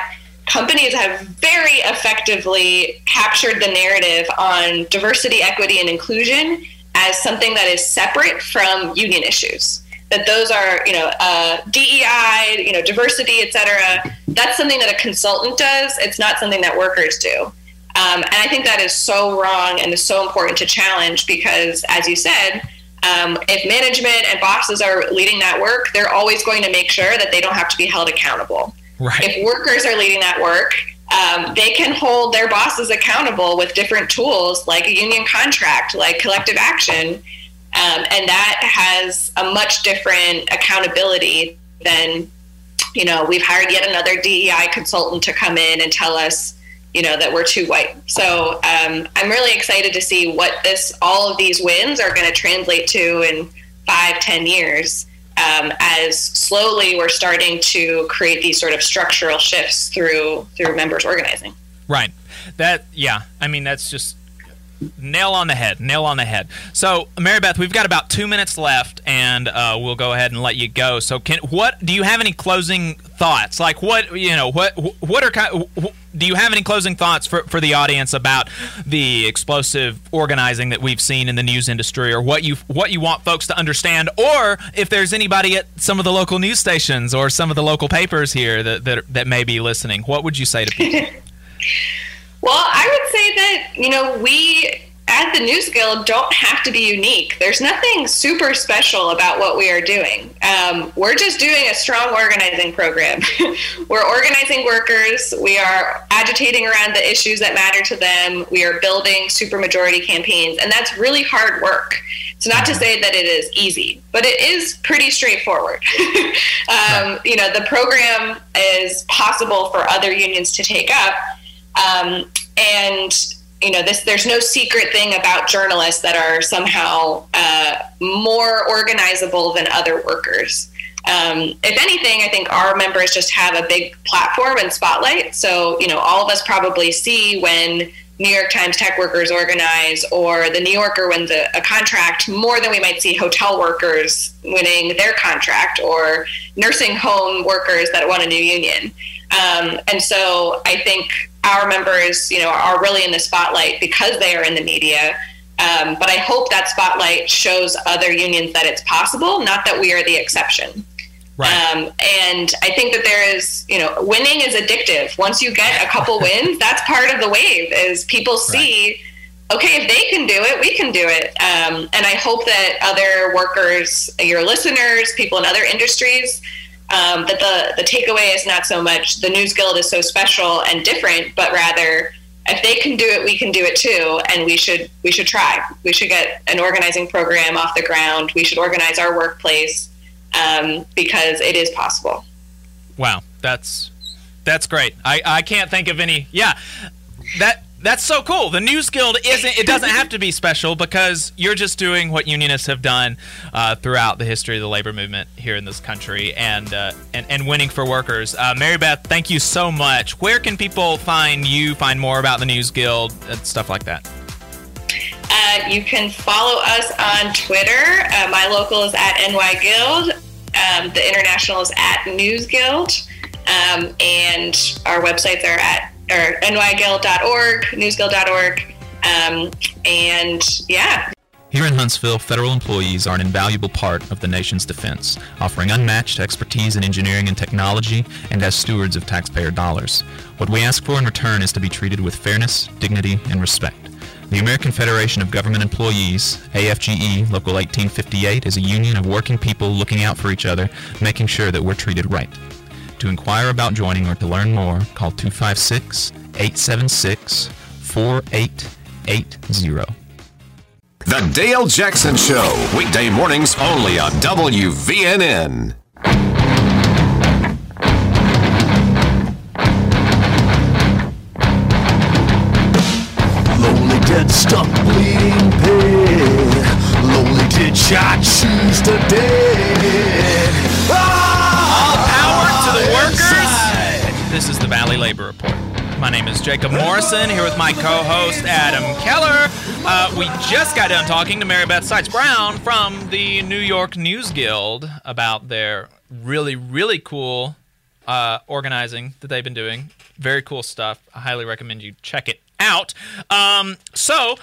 Companies have very effectively captured the narrative on diversity, equity, and inclusion as something that is separate from union issues. That those are, you know, uh, DEI, you know, diversity, et cetera. That's something that a consultant does. It's not something that workers do. Um, and I think that is so wrong and is so important to challenge because, as you said, um, if management and bosses are leading that work, they're always going to make sure that they don't have to be held accountable. Right. If workers are leading that work, um, they can hold their bosses accountable with different tools like a union contract, like collective action. Um, and that has a much different accountability than, you know, we've hired yet another DEI consultant to come in and tell us you know that we're too white. So um, I'm really excited to see what this all of these wins are going to translate to in five, ten years. Um, as slowly we're starting to create these sort of structural shifts through through members organizing. Right. That yeah. I mean that's just nail on the head nail on the head. So mary beth we've got about two minutes left and uh, we'll go ahead and let you go. So can what do you have any closing thoughts? Like what you know what what are kind do you have any closing thoughts for, for the audience about the explosive organizing that we've seen in the news industry or what you what you want folks to understand or if there's anybody at some of the local news stations or some of the local papers here that that, that may be listening what would you say to people well i would say that you know we at the News Guild don't have to be unique. There's nothing super special about what we are doing. Um, we're just doing a strong organizing program. we're organizing workers. We are agitating around the issues that matter to them. We are building supermajority campaigns, and that's really hard work. It's not to say that it is easy, but it is pretty straightforward. um, you know, the program is possible for other unions to take up. Um, and you know this there's no secret thing about journalists that are somehow uh, more organizable than other workers. Um, if anything i think our members just have a big platform and spotlight. So you know all of us probably see when new york times tech workers organize or the new yorker wins a, a contract more than we might see hotel workers winning their contract or nursing home workers that want a new union. Um, and so i think our members, you know, are really in the spotlight because they are in the media. Um, but I hope that spotlight shows other unions that it's possible, not that we are the exception. Right. Um, and I think that there is, you know, winning is addictive. Once you get a couple wins, that's part of the wave. Is people see, right. okay, if they can do it, we can do it. Um, and I hope that other workers, your listeners, people in other industries, um, that the the takeaway is not so much the news guild is so special and different, but rather if they can do it, we can do it too, and we should we should try. We should get an organizing program off the ground. We should organize our workplace um, because it is possible. Wow, that's that's great. I I can't think of any. Yeah, that That's so cool. The News Guild isn't. It doesn't have to be special because you're just doing what unionists have done uh, throughout the history of the labor movement here in this country, and uh, and, and winning for workers. Uh, Mary Beth, thank you so much. Where can people find you? Find more about the News Guild and stuff like that. Uh, you can follow us on Twitter. Uh, my local is at NY Guild. Um, the international is at News Guild. Um, and our websites are at or nyguild.org, newsguild.org. Um, and yeah. Here in Huntsville, federal employees are an invaluable part of the nation's defense, offering unmatched expertise in engineering and technology and as stewards of taxpayer dollars. What we ask for in return is to be treated with fairness, dignity, and respect. The American Federation of Government Employees, AFGE Local 1858, is a union of working people looking out for each other, making sure that we're treated right. To inquire about joining or to learn more, call 256 876 4880. The Dale Jackson Show, weekday mornings only on WVNN. Lonely dead, stuck, bleeding pig. Lonely did shot shoes to This is the Valley Labor Report. My name is Jacob Morrison, here with my co-host Adam Keller. Uh, we just got done talking to Mary Beth Seitz Brown from the New York News Guild about their really, really cool uh, organizing that they've been doing. Very cool stuff. I highly recommend you check it out. Um, so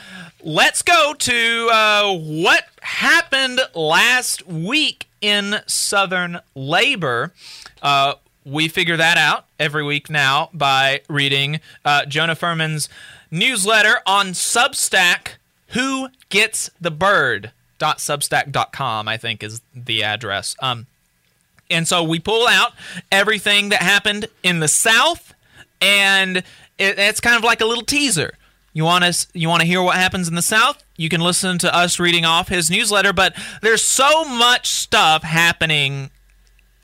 let's go to uh, what happened last week in Southern labor. Uh, we figure that out every week now by reading uh, Jonah Furman's newsletter on Substack. Who gets the bird? Substack.com, I think, is the address. Um, and so we pull out everything that happened in the South, and it, it's kind of like a little teaser. You want to you want to hear what happens in the South? You can listen to us reading off his newsletter, but there's so much stuff happening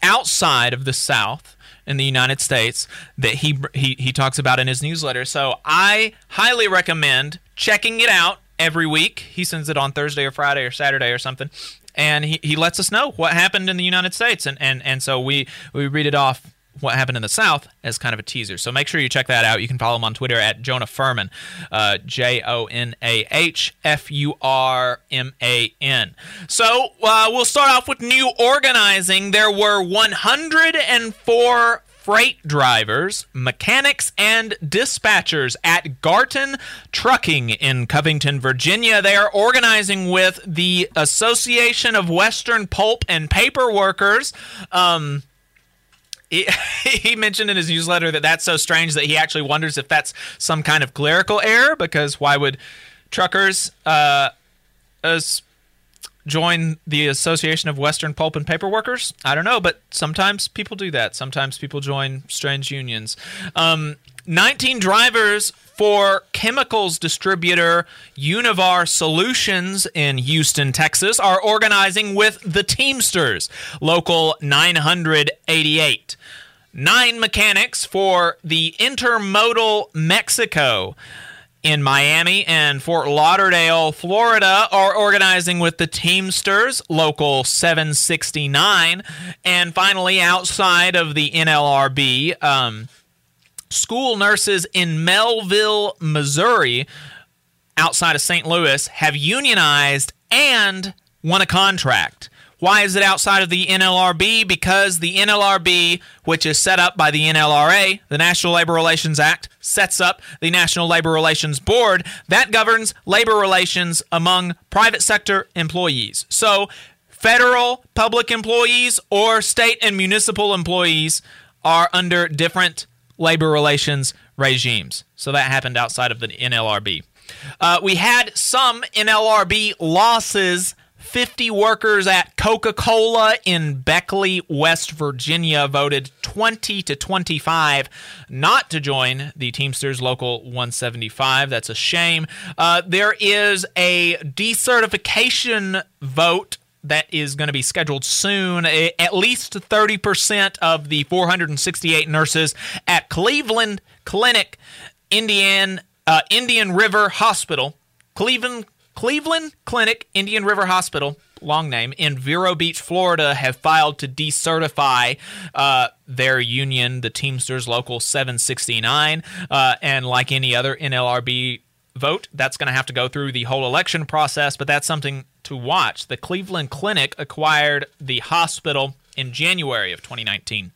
outside of the South in the United States that he he he talks about in his newsletter. So I highly recommend checking it out every week. He sends it on Thursday or Friday or Saturday or something. And he, he lets us know what happened in the United States and, and, and so we, we read it off what happened in the South as kind of a teaser. So make sure you check that out. You can follow him on Twitter at Jonah Furman, uh, J O N A H F U R M A N. So uh, we'll start off with new organizing. There were 104 freight drivers, mechanics, and dispatchers at Garton Trucking in Covington, Virginia. They are organizing with the Association of Western Pulp and Paper Workers. Um, he, he mentioned in his newsletter that that's so strange that he actually wonders if that's some kind of clerical error because why would truckers uh, as join the Association of Western Pulp and Paper Workers? I don't know, but sometimes people do that. Sometimes people join strange unions. Um, 19 drivers for chemicals distributor Univar Solutions in Houston, Texas, are organizing with the Teamsters, Local 988. Nine mechanics for the Intermodal Mexico in Miami and Fort Lauderdale, Florida, are organizing with the Teamsters, Local 769. And finally, outside of the NLRB, um, school nurses in Mehlville, Missouri, outside of St. Louis, have unionized and won a contract. Why is it outside of the NLRB? Because the NLRB, which is set up by the NLRA, the National Labor Relations Act, sets up the National Labor Relations Board that governs labor relations among private sector employees. So, federal public employees or state and municipal employees are under different labor relations regimes. So, that happened outside of the NLRB. Uh, we had some NLRB losses 50 workers at Coca Cola in Beckley, West Virginia voted 20 to 25 not to join the Teamsters Local 175. That's a shame. Uh, there is a decertification vote that is going to be scheduled soon. At least 30% of the 468 nurses at Cleveland Clinic, Indiana, uh, Indian River Hospital, Cleveland Cleveland Clinic, Indian River Hospital, long name, in Vero Beach, Florida, have filed to decertify uh, their union, the Teamsters Local 769. Uh, and like any other NLRB vote, that's going to have to go through the whole election process, but that's something to watch. The Cleveland Clinic acquired the hospital in January of 2019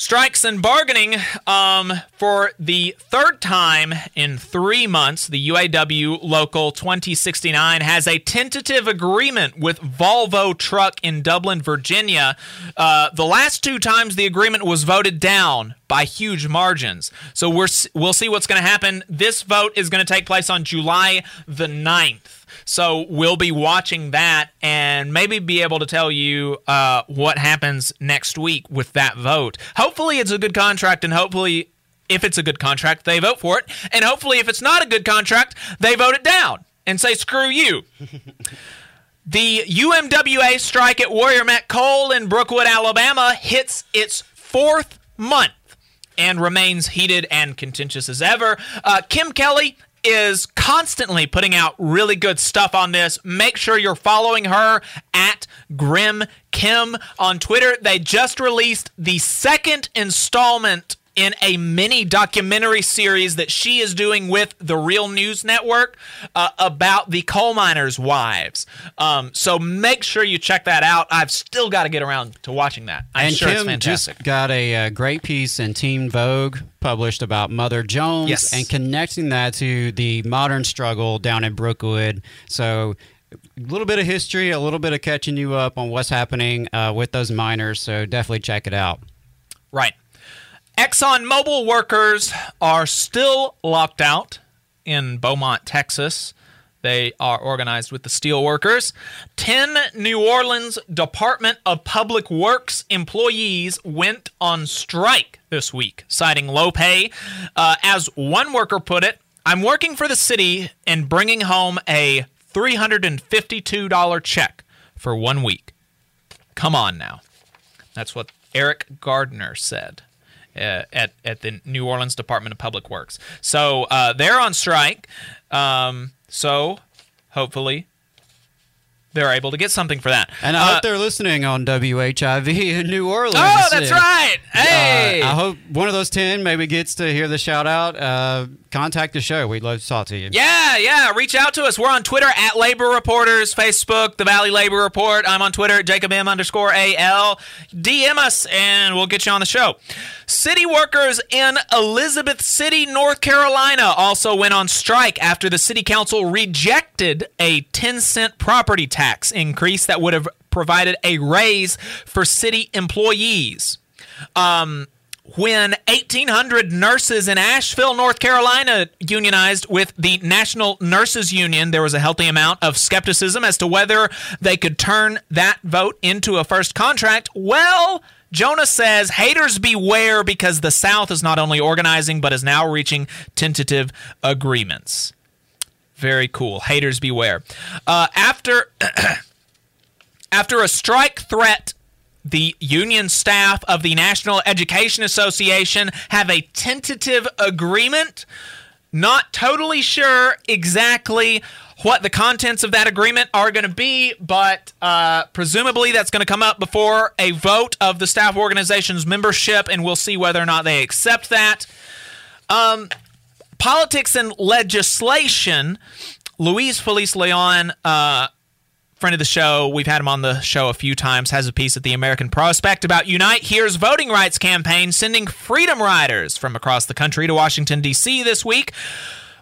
strikes and bargaining um, for the third time in three months the uaw local 2069 has a tentative agreement with volvo truck in dublin virginia. Uh, the last two times the agreement was voted down by huge margins. So we're, we'll see what's going to happen. This vote is going to take place on july the 9th so we'll be watching that and maybe be able to tell you uh, what happens next week with that vote. Hopefully, it's a good contract, and hopefully, if it's a good contract, they vote for it. And hopefully, if it's not a good contract, they vote it down and say, screw you. the UMWA strike at Warrior Met Coal in Brookwood, Alabama hits its fourth month and remains heated and contentious as ever. Uh, Kim Kelly is constantly putting out really good stuff on this. Make sure you're following her at Grim Kim on Twitter. They just released the second installment in a mini documentary series that she is doing with the Real News Network uh, about the coal miners' wives. Um, so make sure you check that out. I've still got to get around to watching that. I'm and sure Kim it's fantastic. just got a, uh, great piece in Teen Vogue published about Mother Jones Yes. and connecting that to the modern struggle down in Brookwood. So a little bit of history, a little bit of catching you up on what's happening uh, with those miners. So definitely check it out. Right. ExxonMobil workers are still locked out in Beaumont, Texas. They are organized with the steel workers. 10 New Orleans Department of Public Works employees went on strike this week, citing low pay. Uh, as one worker put it, I'm working for the city and bringing home a $352 check for one week. Come on now. That's what Eric Gardner said uh, at at the New Orleans Department of Public Works. So uh, they're on strike. Um, so hopefully they're able to get something for that. And I Uh, hope they're listening on WHIV in New Orleans. Oh, that's right. Hey. Uh, I hope one of those 10 maybe gets to hear the shout out. Uh, contact the show. We'd love to talk to you. Yeah, yeah. Reach out to us. We're on Twitter at Labor Reporters, Facebook, The Valley Labor Report. I'm on Twitter at Jacob M underscore AL. DM us and we'll get you on the show. City workers in Elizabeth City, North Carolina also went on strike after the city council rejected a 10 cent property tax increase that would have provided a raise for city employees. Um, when 1,800 nurses in Asheville, North Carolina, unionized with the National Nurses Union, there was a healthy amount of skepticism as to whether they could turn that vote into a first contract. Well, Jonah says haters beware because the South is not only organizing but is now reaching tentative agreements. Very cool. Haters beware. Uh, after after a strike threat the union staff of the National Education Association have a tentative agreement. Not totally sure exactly what the contents of that agreement are going to be, but uh, presumably that's going to come up before a vote of the staff organization's membership, and we'll see whether or not they accept that. Um, politics and legislation. Luis Feliz Leon uh, friend of the show, we've had him on the show a few times, has a piece at the American Prospect about Unite Here's voting rights campaign sending freedom riders from across the country to Washington, D.C. this week.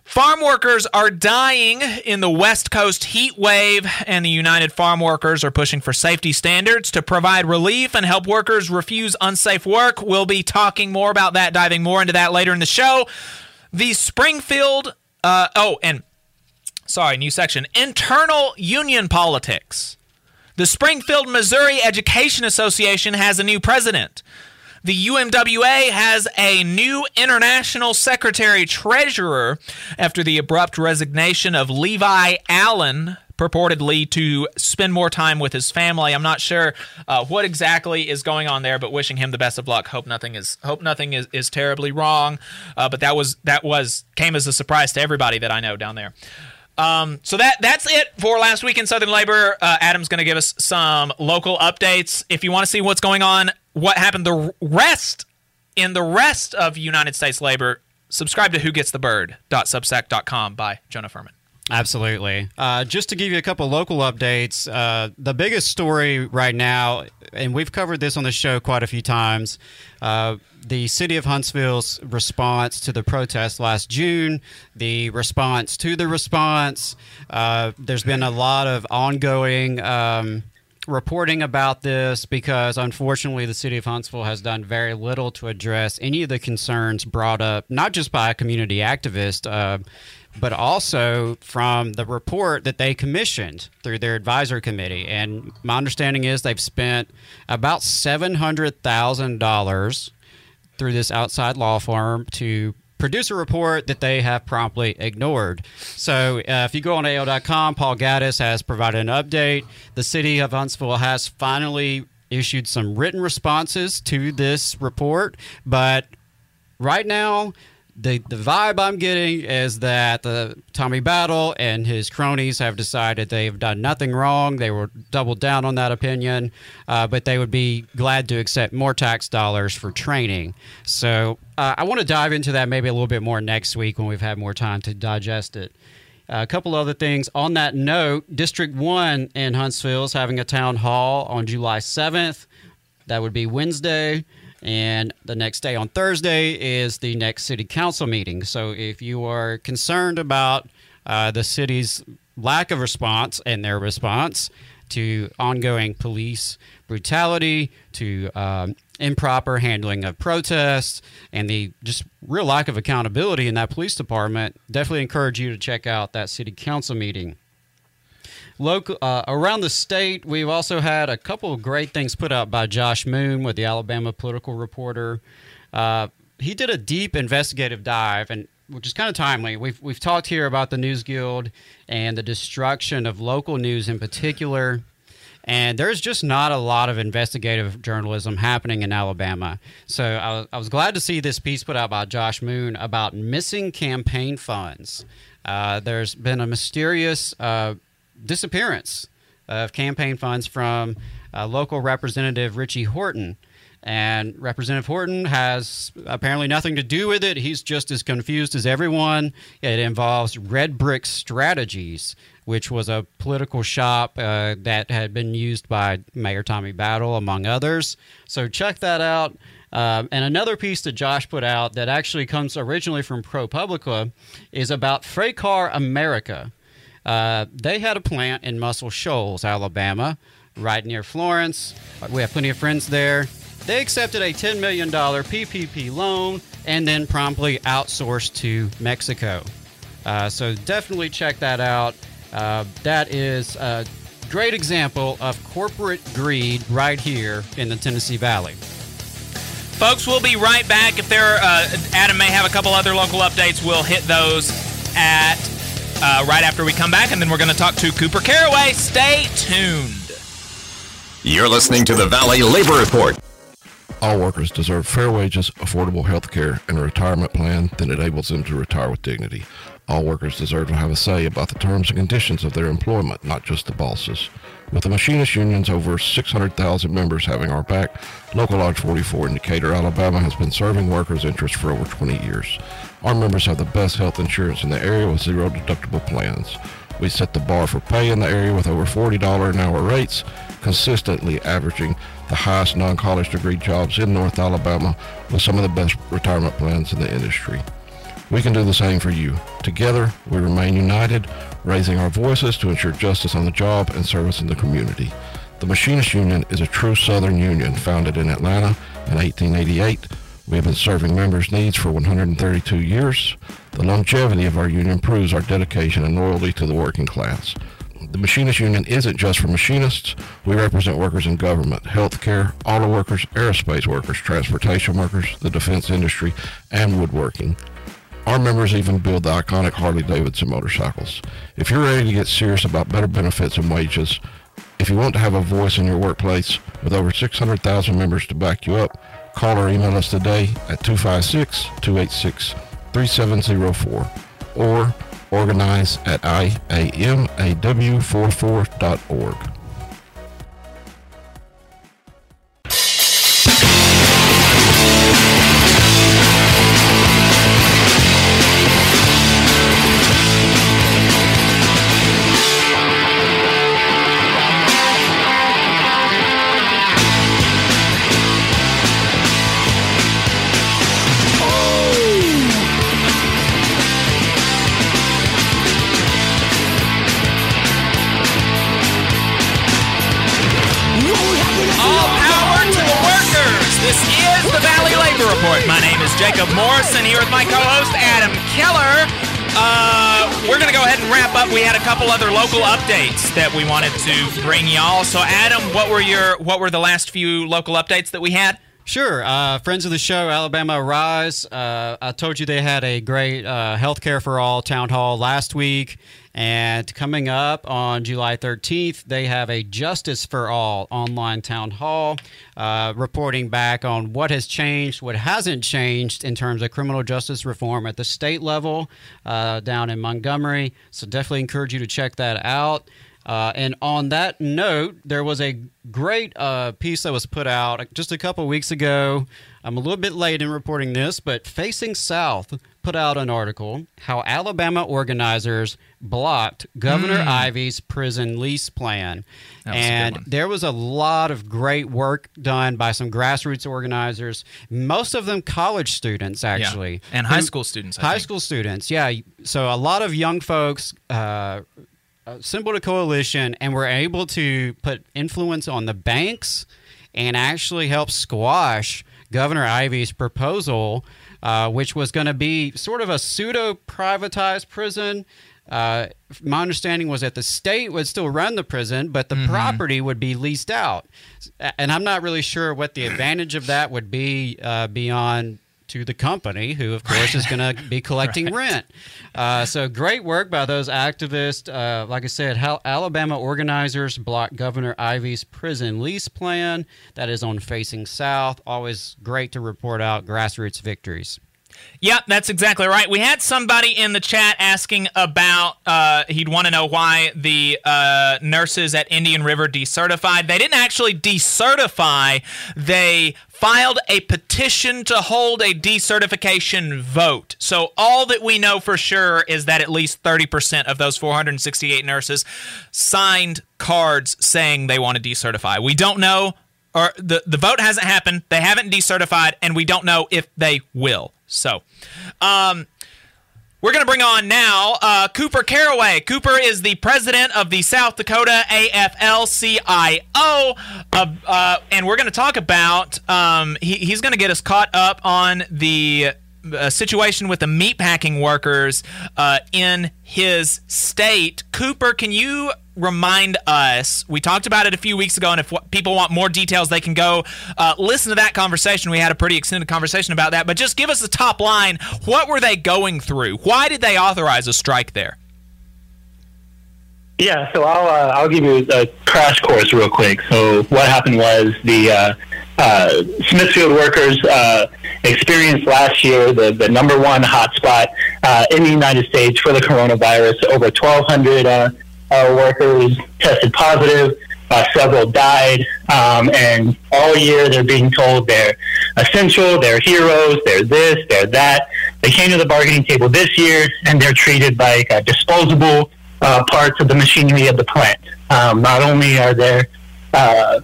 Farm workers are dying in the West Coast heat wave, and the United Farm Workers are pushing for safety standards to provide relief and help workers refuse unsafe work. We'll be talking more about that, diving more into that later in the show. The Springfield, uh, oh, and sorry, new section internal union politics. The Springfield, Missouri Education Association has a new president. The UMWA has a new international secretary treasurer after the abrupt resignation of Levi Allen, purportedly to spend more time with his family. I'm not sure uh, what exactly is going on there, but wishing him the best of luck. Hope nothing is hope nothing is, is terribly wrong. Uh, but that was that was came as a surprise to everybody that I know down there. Um, so that that's it for last week in Southern Labor. Uh, Adam's going to give us some local updates. If you want to see what's going on, what happened the rest in the rest of United States labor, subscribe to Who Gets the Bird.substack.com by Jonah Furman. Absolutely. Uh, just to give you a couple local updates, uh, the biggest story right now, and we've covered this on the show quite a few times, uh, the city of Huntsville's response to the protest last June, the response to the response. Uh, there's been a lot of ongoing. Um, reporting about this because unfortunately the city of Huntsville has done very little to address any of the concerns brought up, not just by a community activist, uh, but also from the report that they commissioned through their advisory committee. And my understanding is they've spent about $700,000 through this outside law firm to produce a report that they have promptly ignored. So uh, if you go on AL.com, Paul Gattis has provided an update. The city of Huntsville has finally issued some written responses to this report, but right now, the the vibe I'm getting is that the Tommy Battle and his cronies have decided they've done nothing wrong. They will double down on that opinion, uh, but they would be glad to accept more tax dollars for training. So uh, I want to dive into that maybe a little bit more next week when we've had more time to digest it. A couple other things on that note District 1 in Huntsville is having a town hall on July 7th. That would be Wednesday. And the next day on Thursday is the next city council meeting. So if you are concerned about uh, the city's lack of response and their response to ongoing police brutality, to um, improper handling of protests, and the just real lack of accountability in that police department, definitely encourage you to check out that city council meeting. Local uh, around the state, we've also had a couple of great things put out by Josh Moon with the Alabama political reporter. Uh, he did a deep investigative dive, and which is kind of timely. We've we've talked here about the News Guild and the destruction of local news in particular. And there's just not a lot of investigative journalism happening in Alabama. So I was, I was glad to see this piece put out by Josh Moon about missing campaign funds. Uh, there's been a mysterious uh, disappearance of campaign funds from uh, local representative Ritchie Whorton. And Representative Whorton has apparently nothing to do with it. He's just as confused as everyone. It involves Red Brick Strategies, which was a political shop uh, that had been used by Mayor Tommy Battle, among others. So check that out. Um, and another piece that Josh put out that actually comes originally from ProPublica is about FreightCar America. Uh, they had a plant in Muscle Shoals, Alabama, right near Florence. We have plenty of friends there. They accepted a $10 million PPP loan and then promptly outsourced to Mexico. Uh, so definitely check that out. Uh, that is a great example of corporate greed right here in the Tennessee Valley. Folks, we'll be right back. If there, uh, Adam may have a couple other local updates. We'll hit those at uh, right after we come back, and then we're going to talk to Kooper Caraway. Stay tuned. You're listening to the Valley Labor Report. All workers deserve fair wages, affordable health care, and a retirement plan that enables them to retire with dignity. All workers deserve to have a say about the terms and conditions of their employment, not just the bosses. With the machinist unions over 600,000 members having our back, Local Lodge 44 in Decatur, Alabama has been serving workers' interests for over 20 years. Our members have the best health insurance in the area with zero deductible plans. We set the bar for pay in the area with over $40 an hour rates, consistently averaging the highest non-college degree jobs in North Alabama with some of the best retirement plans in the industry. We can do the same for you. Together, we remain united, raising our voices to ensure justice on the job and service in the community. The Machinist Union is a true Southern union founded in Atlanta in 1888 we have been serving members' needs for 132 years. The longevity of our union proves our dedication and loyalty to the working class. The Machinist Union isn't just for machinists. We represent workers in government, healthcare, auto workers, aerospace workers, transportation workers, the defense industry, and woodworking. Our members even build the iconic Harley Davidson motorcycles. If you're ready to get serious about better benefits and wages, if you want to have a voice in your workplace with over 600,000 members to back you up, call or email us today at 256-286-3704 or organize at iamaw44.org. Jacob Morrison here with my co-host Adam Keller. Uh, we're gonna go ahead and wrap up. We had a couple other local updates that we wanted to bring y'all. So, Adam, what were your what were the last few local updates that we had? Sure. Uh, friends of the show, Alabama Rise. Uh, I told you they had a great uh, Healthcare for All town hall last week. And coming up on July 13th, they have a Justice for All online town hall, uh, reporting back on what has changed, what hasn't changed in terms of criminal justice reform at the state level uh, down in Montgomery. So definitely encourage you to check that out. Uh, and on that note, there was a great uh, piece that was put out just a couple weeks ago. I'm a little bit late in reporting this, but Facing South put out an article how Alabama organizers blocked Governor Ivey's prison lease plan. That was a good and there was a lot of great work done by some grassroots organizers, most of them college students, actually. and high school students, I high think. school students, yeah. So a lot of young folks uh, assembled a coalition and were able to put influence on the banks and actually help squash Governor Ivey's proposal, uh, which was going to be sort of a pseudo privatized prison. Uh, my understanding was that the state would still run the prison, but the Mm-hmm. property would be leased out. And I'm not really sure what the advantage of that would be uh, beyond to the company, who of course is going to be collecting rent. Uh, so great work by those activists. Uh, like I said, Hal- Alabama organizers blocked Governor Ivey's prison lease plan. That is on Facing South. Always great to report out grassroots victories. Yep, that's exactly right. We had somebody in the chat asking about, uh, he'd want to know why the uh, nurses at Indian River decertified. They didn't actually decertify, they filed a petition to hold a decertification vote. So all that we know for sure is that at least 30% of those 468 nurses signed cards saying they want to decertify. We don't know or the the vote hasn't happened. They haven't decertified, and we don't know if they will. So, um, we're going to bring on now uh, Kooper Caraway. Kooper is the president of the South Dakota AFL-CIO, uh, uh, and we're going to talk about. Um, he, he's going to get us caught up on the uh, situation with the meatpacking workers uh, in his state. Kooper, can you remind us? We talked about it a few weeks ago, and if people want more details, they can go uh, listen to that conversation. We had a pretty extended conversation about that, but just give us the top line. What were they going through? Why did they authorize a strike there? Yeah, so I'll uh, I'll give you a crash course real quick. So what happened was the uh, Smithfield workers uh, experienced last year the, the number one hotspot uh, in the United States for the coronavirus. Over 1,200 uh, uh, workers tested positive. Uh, several died, um, and all year they're being told they're essential, they're heroes, they're this, they're that. They came to the bargaining table this year, and they're treated like disposable uh, parts of the machinery of the plant. Um, not only are there uh,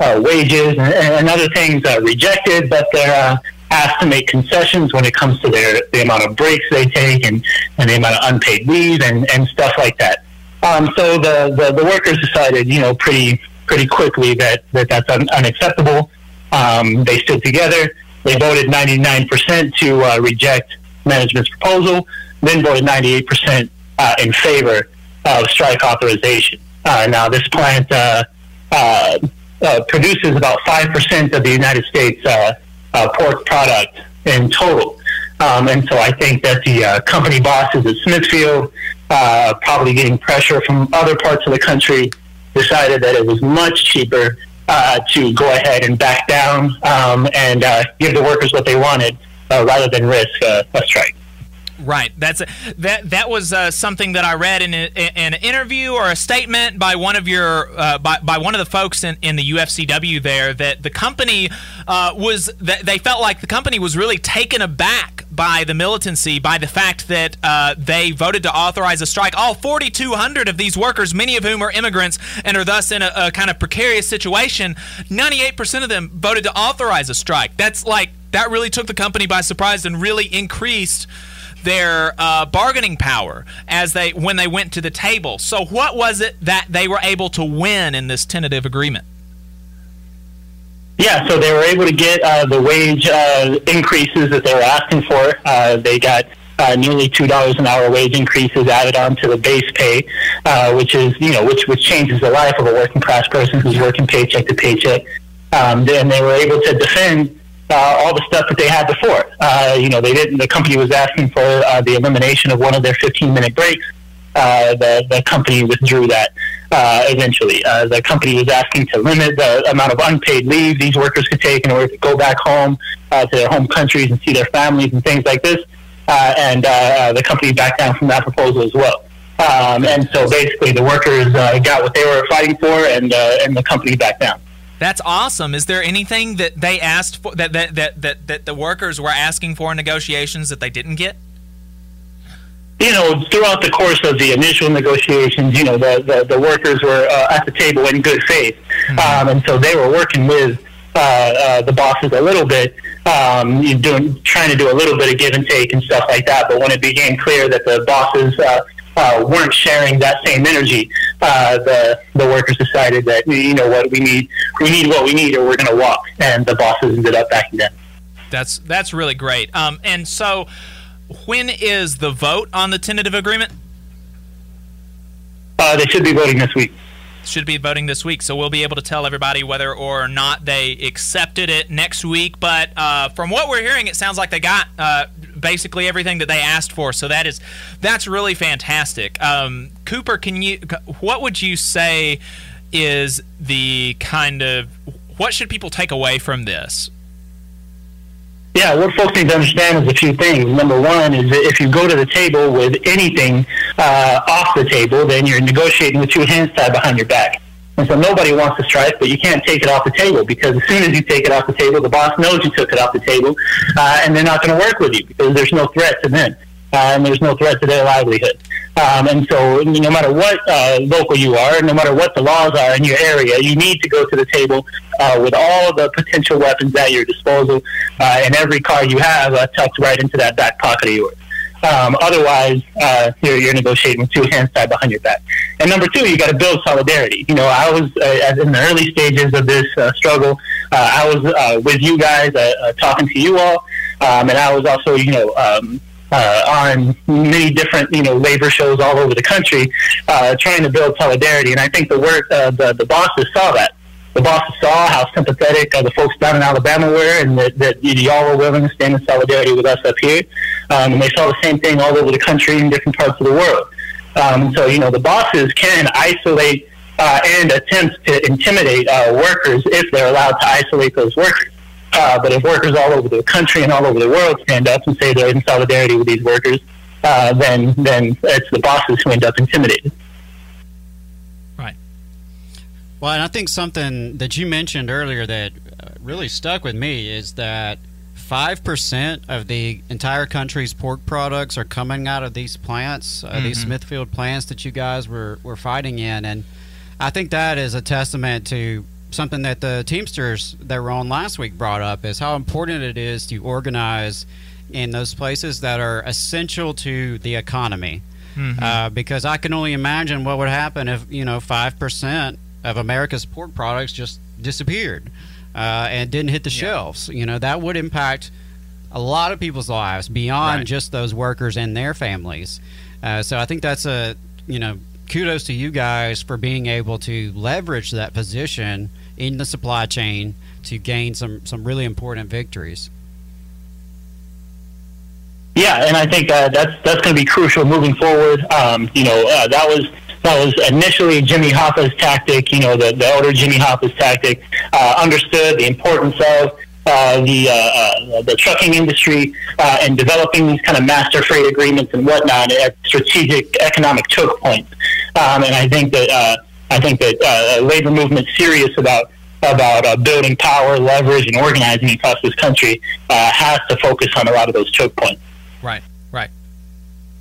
uh, wages and, and other things uh, rejected, but they're uh, asked to make concessions when it comes to their the amount of breaks they take and, and the amount of unpaid leave and, and stuff like that. Um, so the, the, the workers decided, you know, pretty pretty quickly that, that that's un- unacceptable. Um, they stood together. They voted 99% to uh, reject management's proposal, then voted 98% uh, in favor of strike authorization. Uh, now, this plant uh, produces about 5% of the United States uh, uh, pork product in total. Um, and so I think that the uh, company bosses at Smithfield, uh, probably getting pressure from other parts of the country, decided that it was much cheaper uh, to go ahead and back down um, and uh, give the workers what they wanted rather than risk a strike. Right. That's a, that. That was uh, something that I read in, a, in, an interview or a statement by one of your uh, by, by one of the folks in, in the UFCW there that the company uh, was that they felt like the company was really taken aback by the militancy by the fact that uh, they voted to authorize a strike. All 4,200 of these workers, many of whom are immigrants and are thus in a, a kind of precarious situation, 98% of them voted to authorize a strike. That's like that really took the company by surprise and really increased their uh, bargaining power as they when they went to the table. So, what was it that they were able to win in this tentative agreement? Yeah, so they were able to get uh, the wage uh, increases that they were asking for. Uh, they got uh, nearly two dollars an hour wage increases added on to the base pay, uh, which is you know which which changes the life of a working class person who's working paycheck to paycheck. Um, and they were able to defend uh, all the stuff that they had before. Uh, you know, they didn't. The company was asking for uh, the elimination of one of their 15-minute breaks. Uh, the the company withdrew that uh, eventually. Uh, the company was asking to limit the amount of unpaid leave these workers could take in order to go back home uh, to their home countries and see their families and things like this. Uh, and uh, uh, the company backed down from that proposal as well. Um, and so basically, the workers uh, got what they were fighting for, and uh, and the company backed down. That's awesome. Is there anything that they asked for that that, that, that, that the workers were asking for in negotiations that they didn't get? You know, throughout the course of the initial negotiations, you know, the, the, the workers were uh, at the table in good faith. Mm-hmm. Um, and so they were working with uh, uh, the bosses a little bit, um, doing, trying to do a little bit of give and take and stuff like that. But when it became clear that the bosses uh, weren't sharing that same energy, uh, the the workers decided that you know what we need we need what we need or we're going to walk, and the bosses ended up backing down. That's that's really great. Um, and so, when is the vote on the tentative agreement? Uh, they should be voting this week should be voting this week, so we'll be able to tell everybody whether or not they accepted it next week. But uh, from what we're hearing, it sounds like they got uh, basically everything that they asked for. So that is that's really fantastic. Um, Kooper, can you? What would you say is the kind of what should people take away from this? Yeah, what folks need to understand is a few things. Number one is that if you go to the table with anything uh, off the table, then you're negotiating with two hands tied behind your back. And so nobody wants to strike, but you can't take it off the table because as soon as you take it off the table, the boss knows you took it off the table, uh, and they're not going to work with you because there's no threat to them, uh, and there's no threat to their livelihood. Um, and so, no matter what uh, local you are, no matter what the laws are in your area, you need to go to the table uh, with all the potential weapons at your disposal, uh, and every car you have uh, tucked right into that back pocket of yours. Um, otherwise, uh, you're, you're, negotiating with two hands tied behind your back. And number two, you got to build solidarity. You know, I was uh, in the early stages of this uh, struggle. Uh, I was uh, with you guys, uh, talking to you all, um, and I was also, you know, um, on many different, you know, labor shows all over the country, trying to build solidarity. And I think the work, the the bosses saw that the bosses saw how sympathetic uh, the folks down in Alabama were, and that, that y'all were willing to stand in solidarity with us up here. Um, and they saw the same thing all over the country in different parts of the world. Um, so, you know, the bosses can isolate uh, and attempt to intimidate uh, workers if they're allowed to isolate those workers. Uh, but if workers all over the country and all over the world stand up and say they're in solidarity with these workers, uh, then then it's the bosses who end up intimidated. Well, and I think something that you mentioned earlier that uh, really stuck with me is that 5% of the entire country's pork products are coming out of these plants, uh, mm-hmm. these Smithfield plants that you guys were, were fighting in. And I think that is a testament to something that the Teamsters that were on last week brought up is how important it is to organize in those places that are essential to the economy. Mm-hmm. Uh, because I can only imagine what would happen if, you know, 5% of America's pork products just disappeared uh, and didn't hit the yeah. shelves. You know, that would impact a lot of people's lives beyond right. just those workers and their families. Uh, so I think that's a, you know, kudos to you guys for being able to leverage that position in the supply chain to gain some, some really important victories. Yeah, and I think uh, that's that's going to be crucial moving forward. Um, you know, uh, that was that was initially Jimmy Hoffa's tactic. You know, the, the older Jimmy Hoffa's tactic uh, understood the importance of uh, the uh, uh, the trucking industry uh, and developing these kind of master freight agreements and whatnot at strategic economic choke points. Um, and I think that uh, I think that uh, labor movement serious about about uh, building power, leverage, and organizing across this country uh, has to focus on a lot of those choke points. Right, right.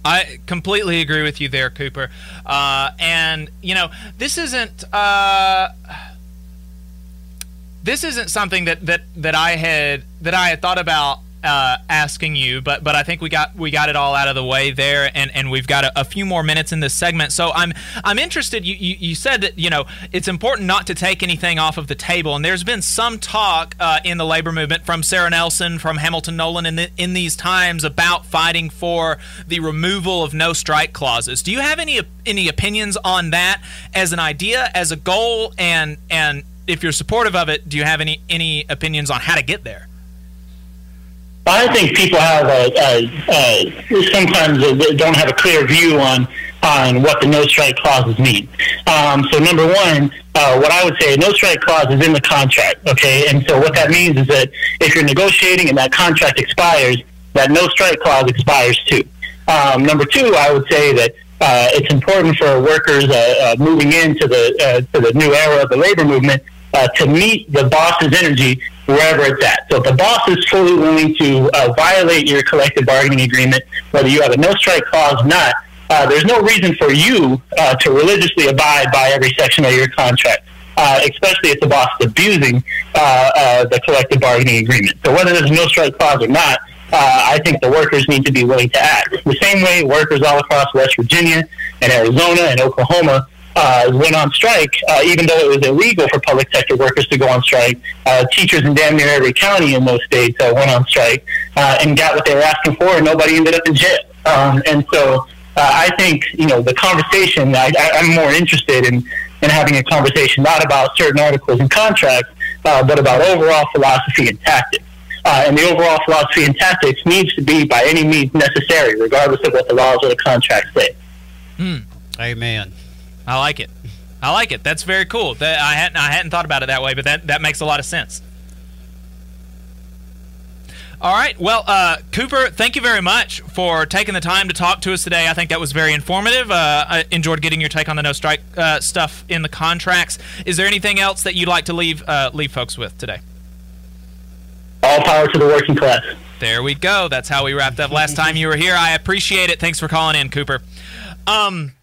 I completely agree with you there, Kooper. Uh, and you know, this isn't uh, this isn't something that, that, that I had that I had thought about uh, asking you, but but I think we got we got it all out of the way there, and, and we've got a, a few more minutes in this segment. So I'm I'm interested. You, you, you said that you know it's important not to take anything off of the table, and there's been some talk uh, in the labor movement from Sarah Nelson, from Hamilton Nolan, in the, in these times about fighting for the removal of no strike clauses. Do you have any any opinions on that as an idea, as a goal, and and if you're supportive of it, do you have any any opinions on how to get there? I think people have a, a, a sometimes don't have a clear view on on what the no strike clauses mean. Um, so number one, uh, what I would say, no strike clause is in the contract. Okay, and so what that means is that if you're negotiating and that contract expires, that no strike clause expires too. Um, number two, I would say that uh, it's important for workers uh, uh moving into the uh, to the new era of the labor movement uh, to meet the boss's energy wherever it's at. So if the boss is fully willing to uh, violate your collective bargaining agreement, whether you have a no strike clause or not, uh, there's no reason for you uh, to religiously abide by every section of your contract. Uh, especially if the boss is abusing uh, uh, the collective bargaining agreement. So whether there's a no strike clause or not, I think the workers need to be willing to act. The same way workers all across West Virginia and Arizona and Oklahoma uh, went on strike, uh, even though it was illegal for public sector workers to go on strike. Uh, teachers in damn near every county in those states uh, went on strike uh, and got what they were asking for, and nobody ended up in jail. Um, and so uh, I think you know the conversation. I, I'm more interested in in having a conversation not about certain articles and contracts, uh, but about overall philosophy and tactics. Uh, and the overall philosophy and tactics needs to be by any means necessary, regardless of what the laws or the contracts say. Hmm. Amen. I like it. I like it. That's very cool. That I hadn't I hadn't thought about it that way, but that that makes a lot of sense. All right. Well, uh, Kooper, thank you very much for taking the time to talk to us today. I think that was very informative. Uh, I enjoyed getting your take on the no strike uh, stuff in the contracts. Is there anything else that you'd like to leave uh, leave folks with today? All power to the working class. There we go. That's how we wrapped up last time you were here. I appreciate it. Thanks for calling in, Kooper. Um,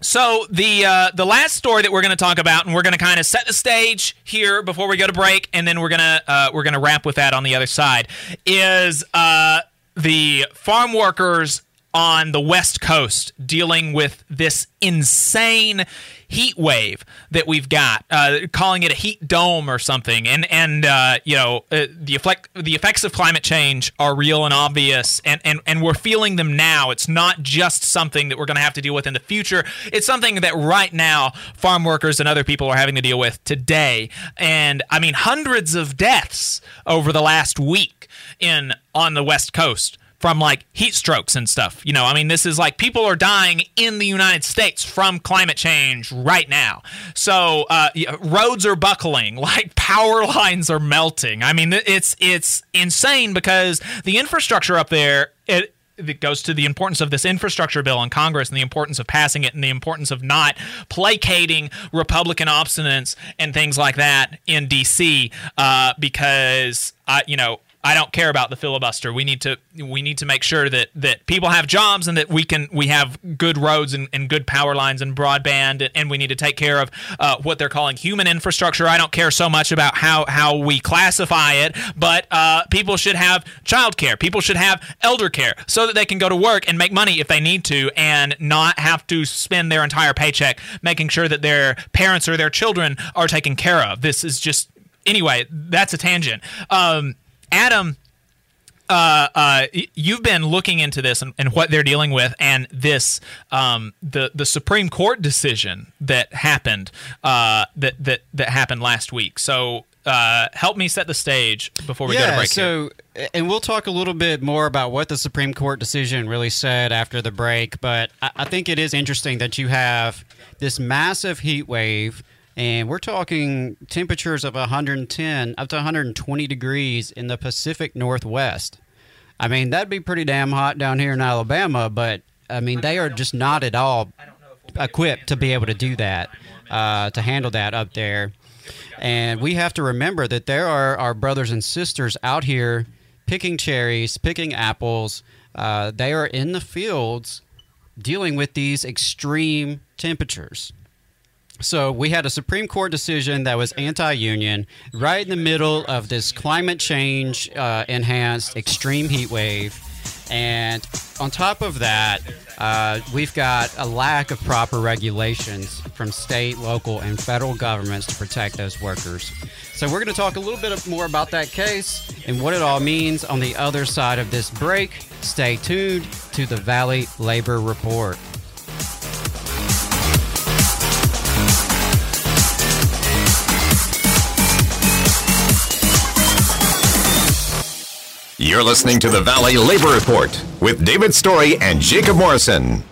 so the uh, the last story that we're going to talk about, and we're going to kind of set the stage here before we go to break, and then we're gonna uh, we're gonna wrap with that on the other side, is uh, the farm workers on the West Coast dealing with this insane heat wave that we've got, uh, calling it a heat dome or something. And and uh, you know uh, the effect the effects of climate change are real and obvious, and and and we're feeling them now. It's not just something that we're going to have to deal with in the future. It's something that right now farm workers and other people are having to deal with today. And I mean hundreds of deaths over the last week in on the West Coast from like heat strokes and stuff. You know, I mean, this is like people are dying in the United States from climate change right now. So uh, roads are buckling, like power lines are melting. I mean, it's it's insane because the infrastructure up there it it goes to the importance of this infrastructure bill in Congress and the importance of passing it and the importance of not placating Republican obstinance and things like that in D.C. Uh, because, uh, you know, I don't care about the filibuster. We need to we need to make sure that that people have jobs and that we can we have good roads and, and good power lines and broadband and, we need to take care of uh, what they're calling human infrastructure. I don't care so much about how how we classify it, but uh, people should have childcare. People should have elder care so that they can go to work and make money if they need to and not have to spend their entire paycheck making sure that their parents or their children are taken care of. This is just anyway. That's a tangent. Um, Adam, uh, uh, you've been looking into this and, and, what they're dealing with, and this um, the the Supreme Court decision that happened uh, that that that happened last week. So uh, help me set the stage before we yeah, go to break. so and we'll talk a little bit more about what the Supreme Court decision really said after the break. But I, I think it is interesting that you have this massive heat wave, and we're talking temperatures of 110 up to 120 degrees in the Pacific Northwest. I mean, that'd be pretty damn hot down here in Alabama, but I mean, they are just not at all equipped to be able to do that, uh, to handle that up there. And we have to remember that there are our brothers and sisters out here picking cherries, picking apples. Uh, they are in the fields dealing with these extreme temperatures. So we had a Supreme Court decision that was anti-union, right in the middle of this climate change uh, enhanced extreme heat wave, and on top of that, uh, we've got a lack of proper regulations from state, local, and federal governments to protect those workers. So we're going to talk a little bit more about that case and what it all means on the other side of this break. Stay tuned to the Valley Labor Report. You're listening to the Valley Labor Report with David Story and Jacob Morrison.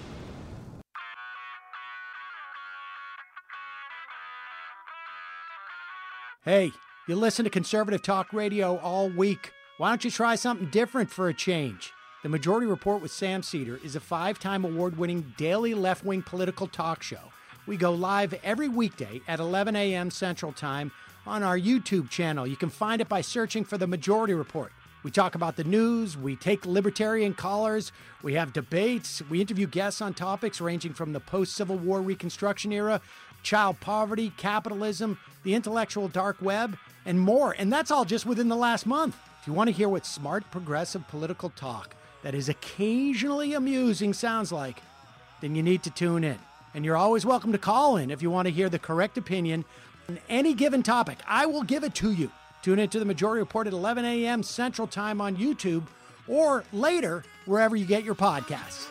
Hey, you listen to conservative talk radio all week. Why don't you try something different for a change? The Majority Report with Sam Seder is a five time award winning daily left wing political talk show. We go live every weekday at 11 a.m. Central Time on our YouTube channel. You can find it by searching for The Majority Report. We talk about the news, we take libertarian callers, we have debates, we interview guests on topics ranging from the post Civil War Reconstruction era, child poverty, capitalism, the intellectual dark web, and more. And that's all just within the last month. If you want to hear what smart, progressive political talk that is occasionally amusing sounds like, then you need to tune in. And you're always welcome to call in if you want to hear the correct opinion on any given topic. I will give it to you. Tune into the Majority Report at 11 a.m. Central Time on YouTube or later wherever you get your podcasts.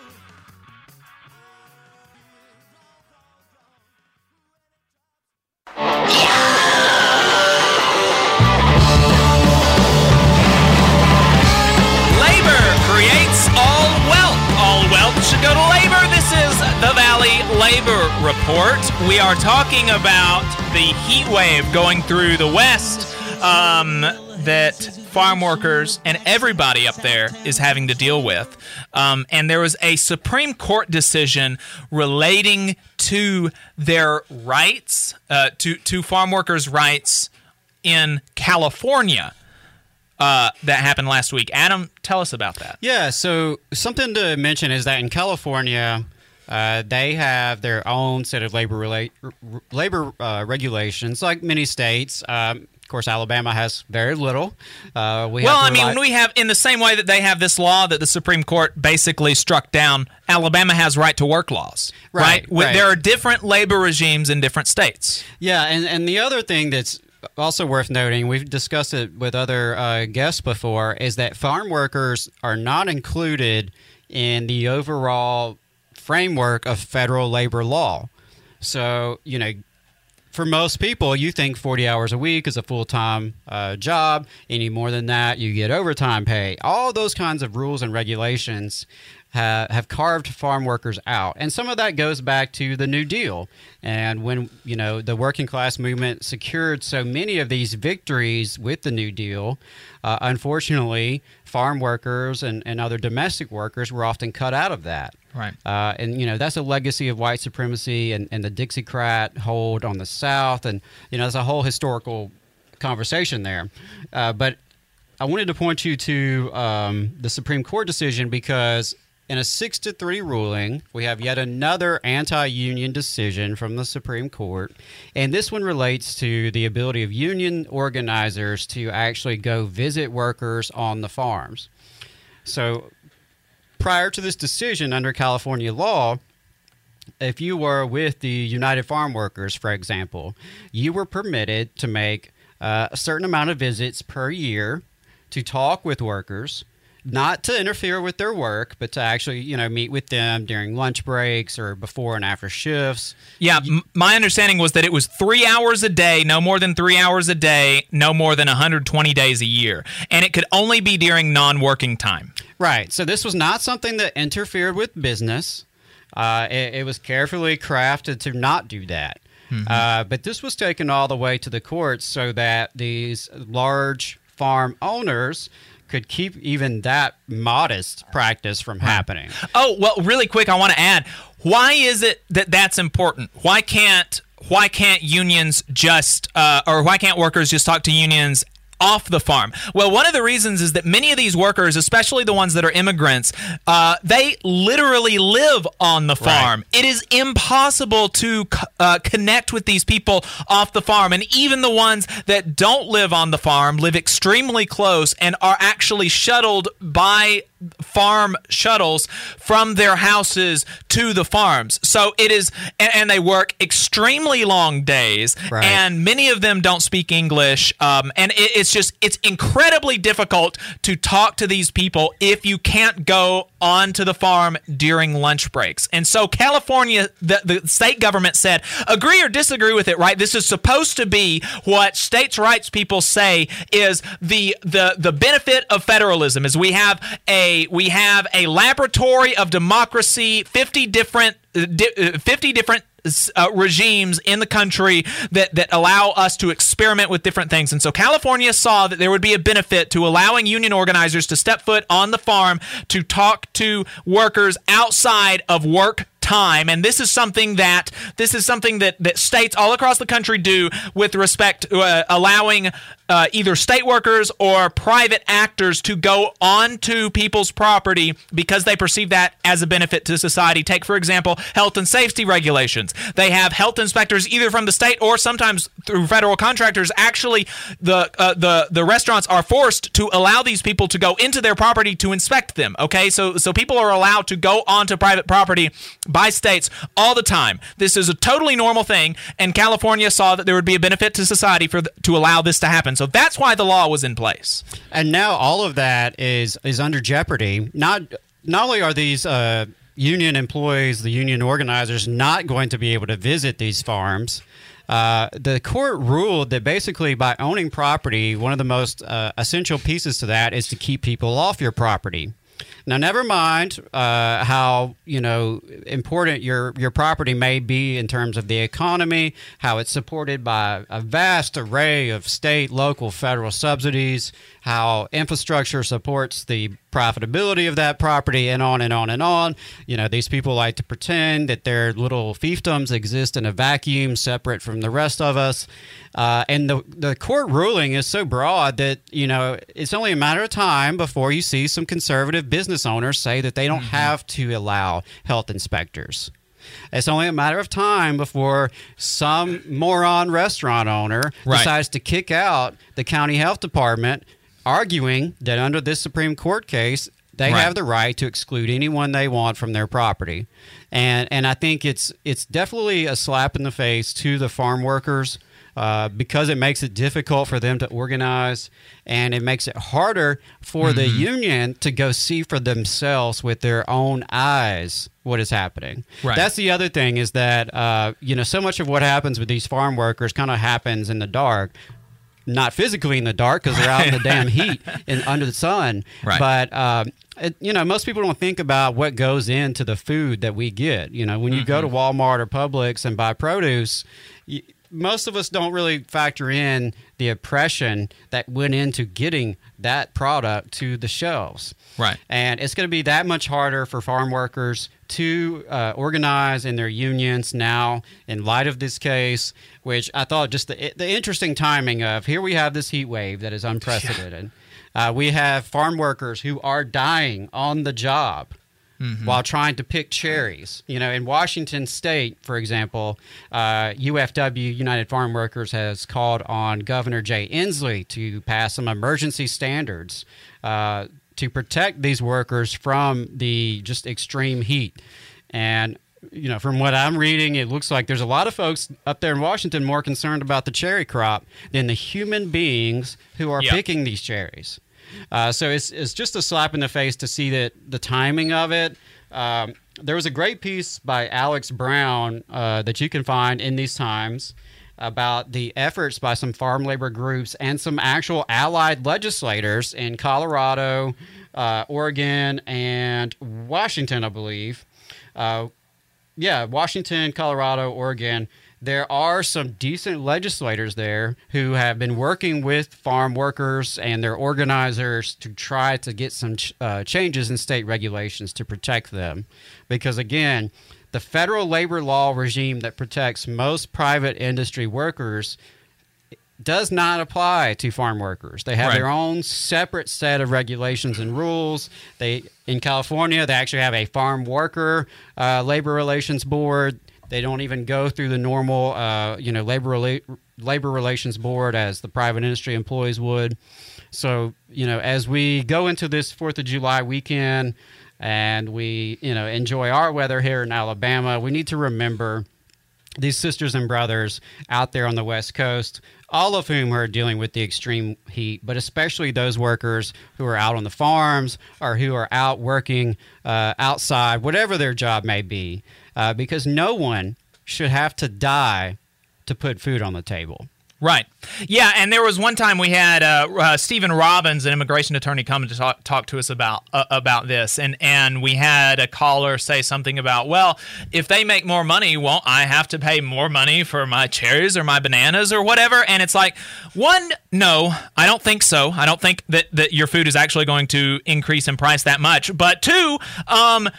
Labor creates all wealth. All wealth should go to labor. This is the Valley Labor Report. We are talking about the heat wave going through the West um, that farm workers and everybody up there is having to deal with. Um, and there was a Supreme Court decision relating to their rights, uh, to, to farm workers' rights in California uh, that happened last week. Adam, tell us about that. Yeah, so something to mention is that in California, uh, they have their own set of labor rela- labor uh, regulations, like many states. Um, of course, Alabama has very little. Uh, we well, have I mean, rely- we have in the same way that they have this law that the Supreme Court basically struck down. Alabama has right to work laws, Right, right? Right. There are different labor regimes in different states. Yeah, and, and the other thing that's also worth noting, we've discussed it with other uh, guests before, is that farm workers are not included in the overall framework of federal labor law. So, you know, for most people, you think 40 hours a week is a full time uh, job. Any more than that, you get overtime pay. All those kinds of rules and regulations ha- have carved farm workers out. And some of that goes back to the New Deal. And when, you know, the working class movement secured so many of these victories with the New Deal, uh, unfortunately, farm workers and, and other domestic workers were often cut out of that. Right. Uh, and you know that's a legacy of white supremacy and, and the Dixiecrat hold on the South, and you know there's a whole historical conversation there. Uh, but I wanted to point you to um, the Supreme Court decision because in a six to three ruling, we have yet another anti-union decision from the Supreme Court, and this one relates to the ability of union organizers to actually go visit workers on the farms. So prior to this decision under California law, if you were with the United Farm Workers, for example, you were permitted to make uh, a certain amount of visits per year to talk with workers not to interfere with their work, but to actually, you know, meet with them during lunch breaks or before and after shifts. Yeah, m- my understanding was that it was three hours a day, no more than three hours a day, no more than 120 days a year. And it could only be during non working time. Right. So this was not something that interfered with business. Uh, it, it was carefully crafted to not do that. Uh, but this was taken all the way to the courts so that these large farm owners could keep even that modest practice from happening. Oh, well, really quick, I want to add why is it that that's important? Why can't why can't unions just uh, or why can't workers just talk to unions off the farm? Well, one of the reasons is that many of these workers, especially the ones that are immigrants, uh, they literally live on the farm. It is impossible to uh, connect with these people off the farm, and even the ones that don't live on the farm live extremely close and are actually shuttled by farm shuttles from their houses to the farms. So it is, and, and they work extremely long days, Right. and many of them don't speak English. Um, and it, it's just, it's incredibly difficult to talk to these people if you can't go onto the farm during lunch breaks. And so California, the, the state government said, agree or disagree with it, right? This is supposed to be what states' rights people say is the the the benefit of federalism is we have a we have a laboratory of democracy, 50 different uh, uh, 50 different uh, regimes in the country that, that allow us to experiment with different things. And so California saw that there would be a benefit to allowing union organizers to step foot on the farm to talk to workers outside of work time and this is something that this is something that that states all across the country do with respect to uh, allowing uh, either state workers or private actors to go onto people's property because they perceive that as a benefit to society. Take, for example, health and safety regulations. They have health inspectors either from the state or sometimes through federal contractors. Actually, the uh, the the restaurants are forced to allow these people to go into their property to inspect them. Okay, so so people are allowed to go onto private property by states all the time. This is a totally normal thing, and California saw that there would be a benefit to society for th- to allow this to happen. So that's why the law was in place. And now all of that is is under jeopardy. Not not only are these uh, union employees, the union organizers, not going to be able to visit these farms. Uh, the court ruled that basically by owning property, one of the most uh, essential pieces to that is to keep people off your property. Now, never mind uh, how you know important your your property may be in terms of the economy, how it's supported by a vast array of state, local, federal subsidies, how infrastructure supports the profitability of that property, and on and on and on. You know, these people like to pretend that their little fiefdoms exist in a vacuum, separate from the rest of us. Uh, and the the court ruling is so broad that you know it's only a matter of time before you see some conservative business owners say that they don't have to allow health inspectors. It's only a matter of time before some moron restaurant owner Right. decides to kick out the county health department, arguing that under this Supreme Court case, they Right. have the right to exclude anyone they want from their property. And and I think it's it's definitely a slap in the face to the farm workers. Uh, because it makes it difficult for them to organize and it makes it harder for the Mm-hmm. union to go see for themselves with their own eyes what is happening. Right. That's the other thing is that uh, you know so much of what happens with these farm workers kind of happens in the dark. Not physically in the dark because they're out in the damn heat and under the sun. Right. But um, it, you know, most people don't think about what goes into the food that we get. You know, when you go to Walmart or Publix and buy produce, y most of us don't really factor in the oppression that went into getting that product to the shelves. Right. And it's going to be that much harder for farm workers to uh, organize in their unions now in light of this case, which I thought just the, the interesting timing of here we have this heat wave that is unprecedented. Uh, we have farm workers who are dying on the job. While trying to pick cherries, you know, in Washington State, for example, uh, UFW United Farm Workers has called on Governor Jay Inslee to pass some emergency standards uh, to protect these workers from the just extreme heat. And you know, from what I'm reading, it looks like there's a lot of folks up there in Washington more concerned about the cherry crop than the human beings who are Yeah. picking these cherries. Uh, so it's it's just a slap in the face to see that the timing of it. Um, there was a great piece by Alex Brown uh, that you can find in these times about the efforts by some farm labor groups and some actual allied legislators in Colorado, uh, Oregon, and Washington, I believe. Uh, yeah, Washington, Colorado, Oregon. There are some decent legislators there who have been working with farm workers and their organizers to try to get some ch- uh, changes in state regulations to protect them. Because again, the federal labor law regime that protects most private industry workers does not apply to farm workers. They have Right. their own separate set of regulations and rules. They in California, they actually have a farm worker uh, labor relations board. They don't even go through the normal, uh, you know, labor rela- labor relations board as the private industry employees would. So, you know, as we go into this Fourth of July weekend and we, you know, enjoy our weather here in Alabama, we need to remember these sisters and brothers out there on the West Coast, all of whom are dealing with the extreme heat, but especially those workers who are out on the farms or who are out working uh, outside, whatever their job may be, uh, because no one should have to die to put food on the table. Right. Yeah, and there was one time we had uh, uh, Stephen Robbins, an immigration attorney, come to talk, talk to us about uh, about this, and and we had a caller say something about, well, if they make more money, won't I have to pay more money for my cherries or my bananas or whatever? And it's like, one, no, I don't think so. I don't think that that your food is actually going to increase in price that much. But two, um,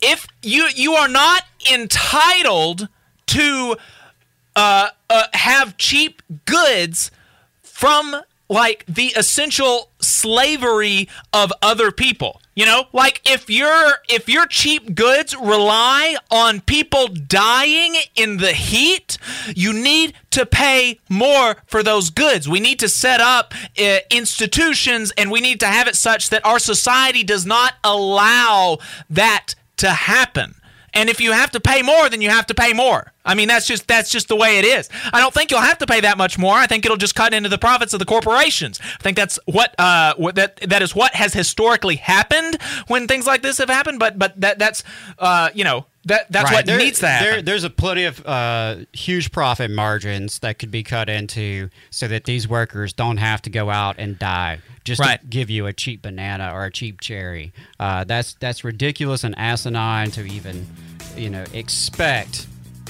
if you you are not entitled to uh, uh, have cheap goods from like the essential slavery of other people. You know like if your if your cheap goods rely on people dying in the heat you need to pay more for those goods. We need to set up uh, institutions and we need to have it such that our society does not allow that to happen and if you have to pay more, then you have to pay more. I mean, that's just that's just the way it is. I don't think you'll have to pay that much more. I think it'll just cut into the profits of the corporations. I think that's what uh what that that is what has historically happened when things like this have happened. But but that that's uh you know that that's Right. what There- needs that. There, there's a plenty of uh, huge profit margins that could be cut into so that these workers don't have to go out and die just Right. to give you a cheap banana or a cheap cherry. Uh, that's that's ridiculous and asinine to even you know expect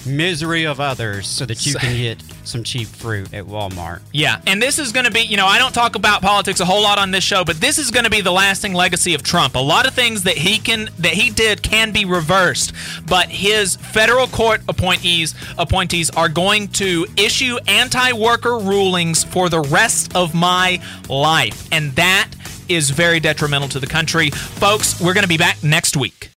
misery of others so that you can get some cheap fruit at Walmart. Yeah, and this is going to be, you know, I don't talk about politics a whole lot on this show, but this is going to be the lasting legacy of Trump. A lot of things that he can that he did can be reversed, but his federal court appointees appointees are going to issue anti-worker rulings for the rest of my life, and that is very detrimental to the country. Folks, we're going to be back next week.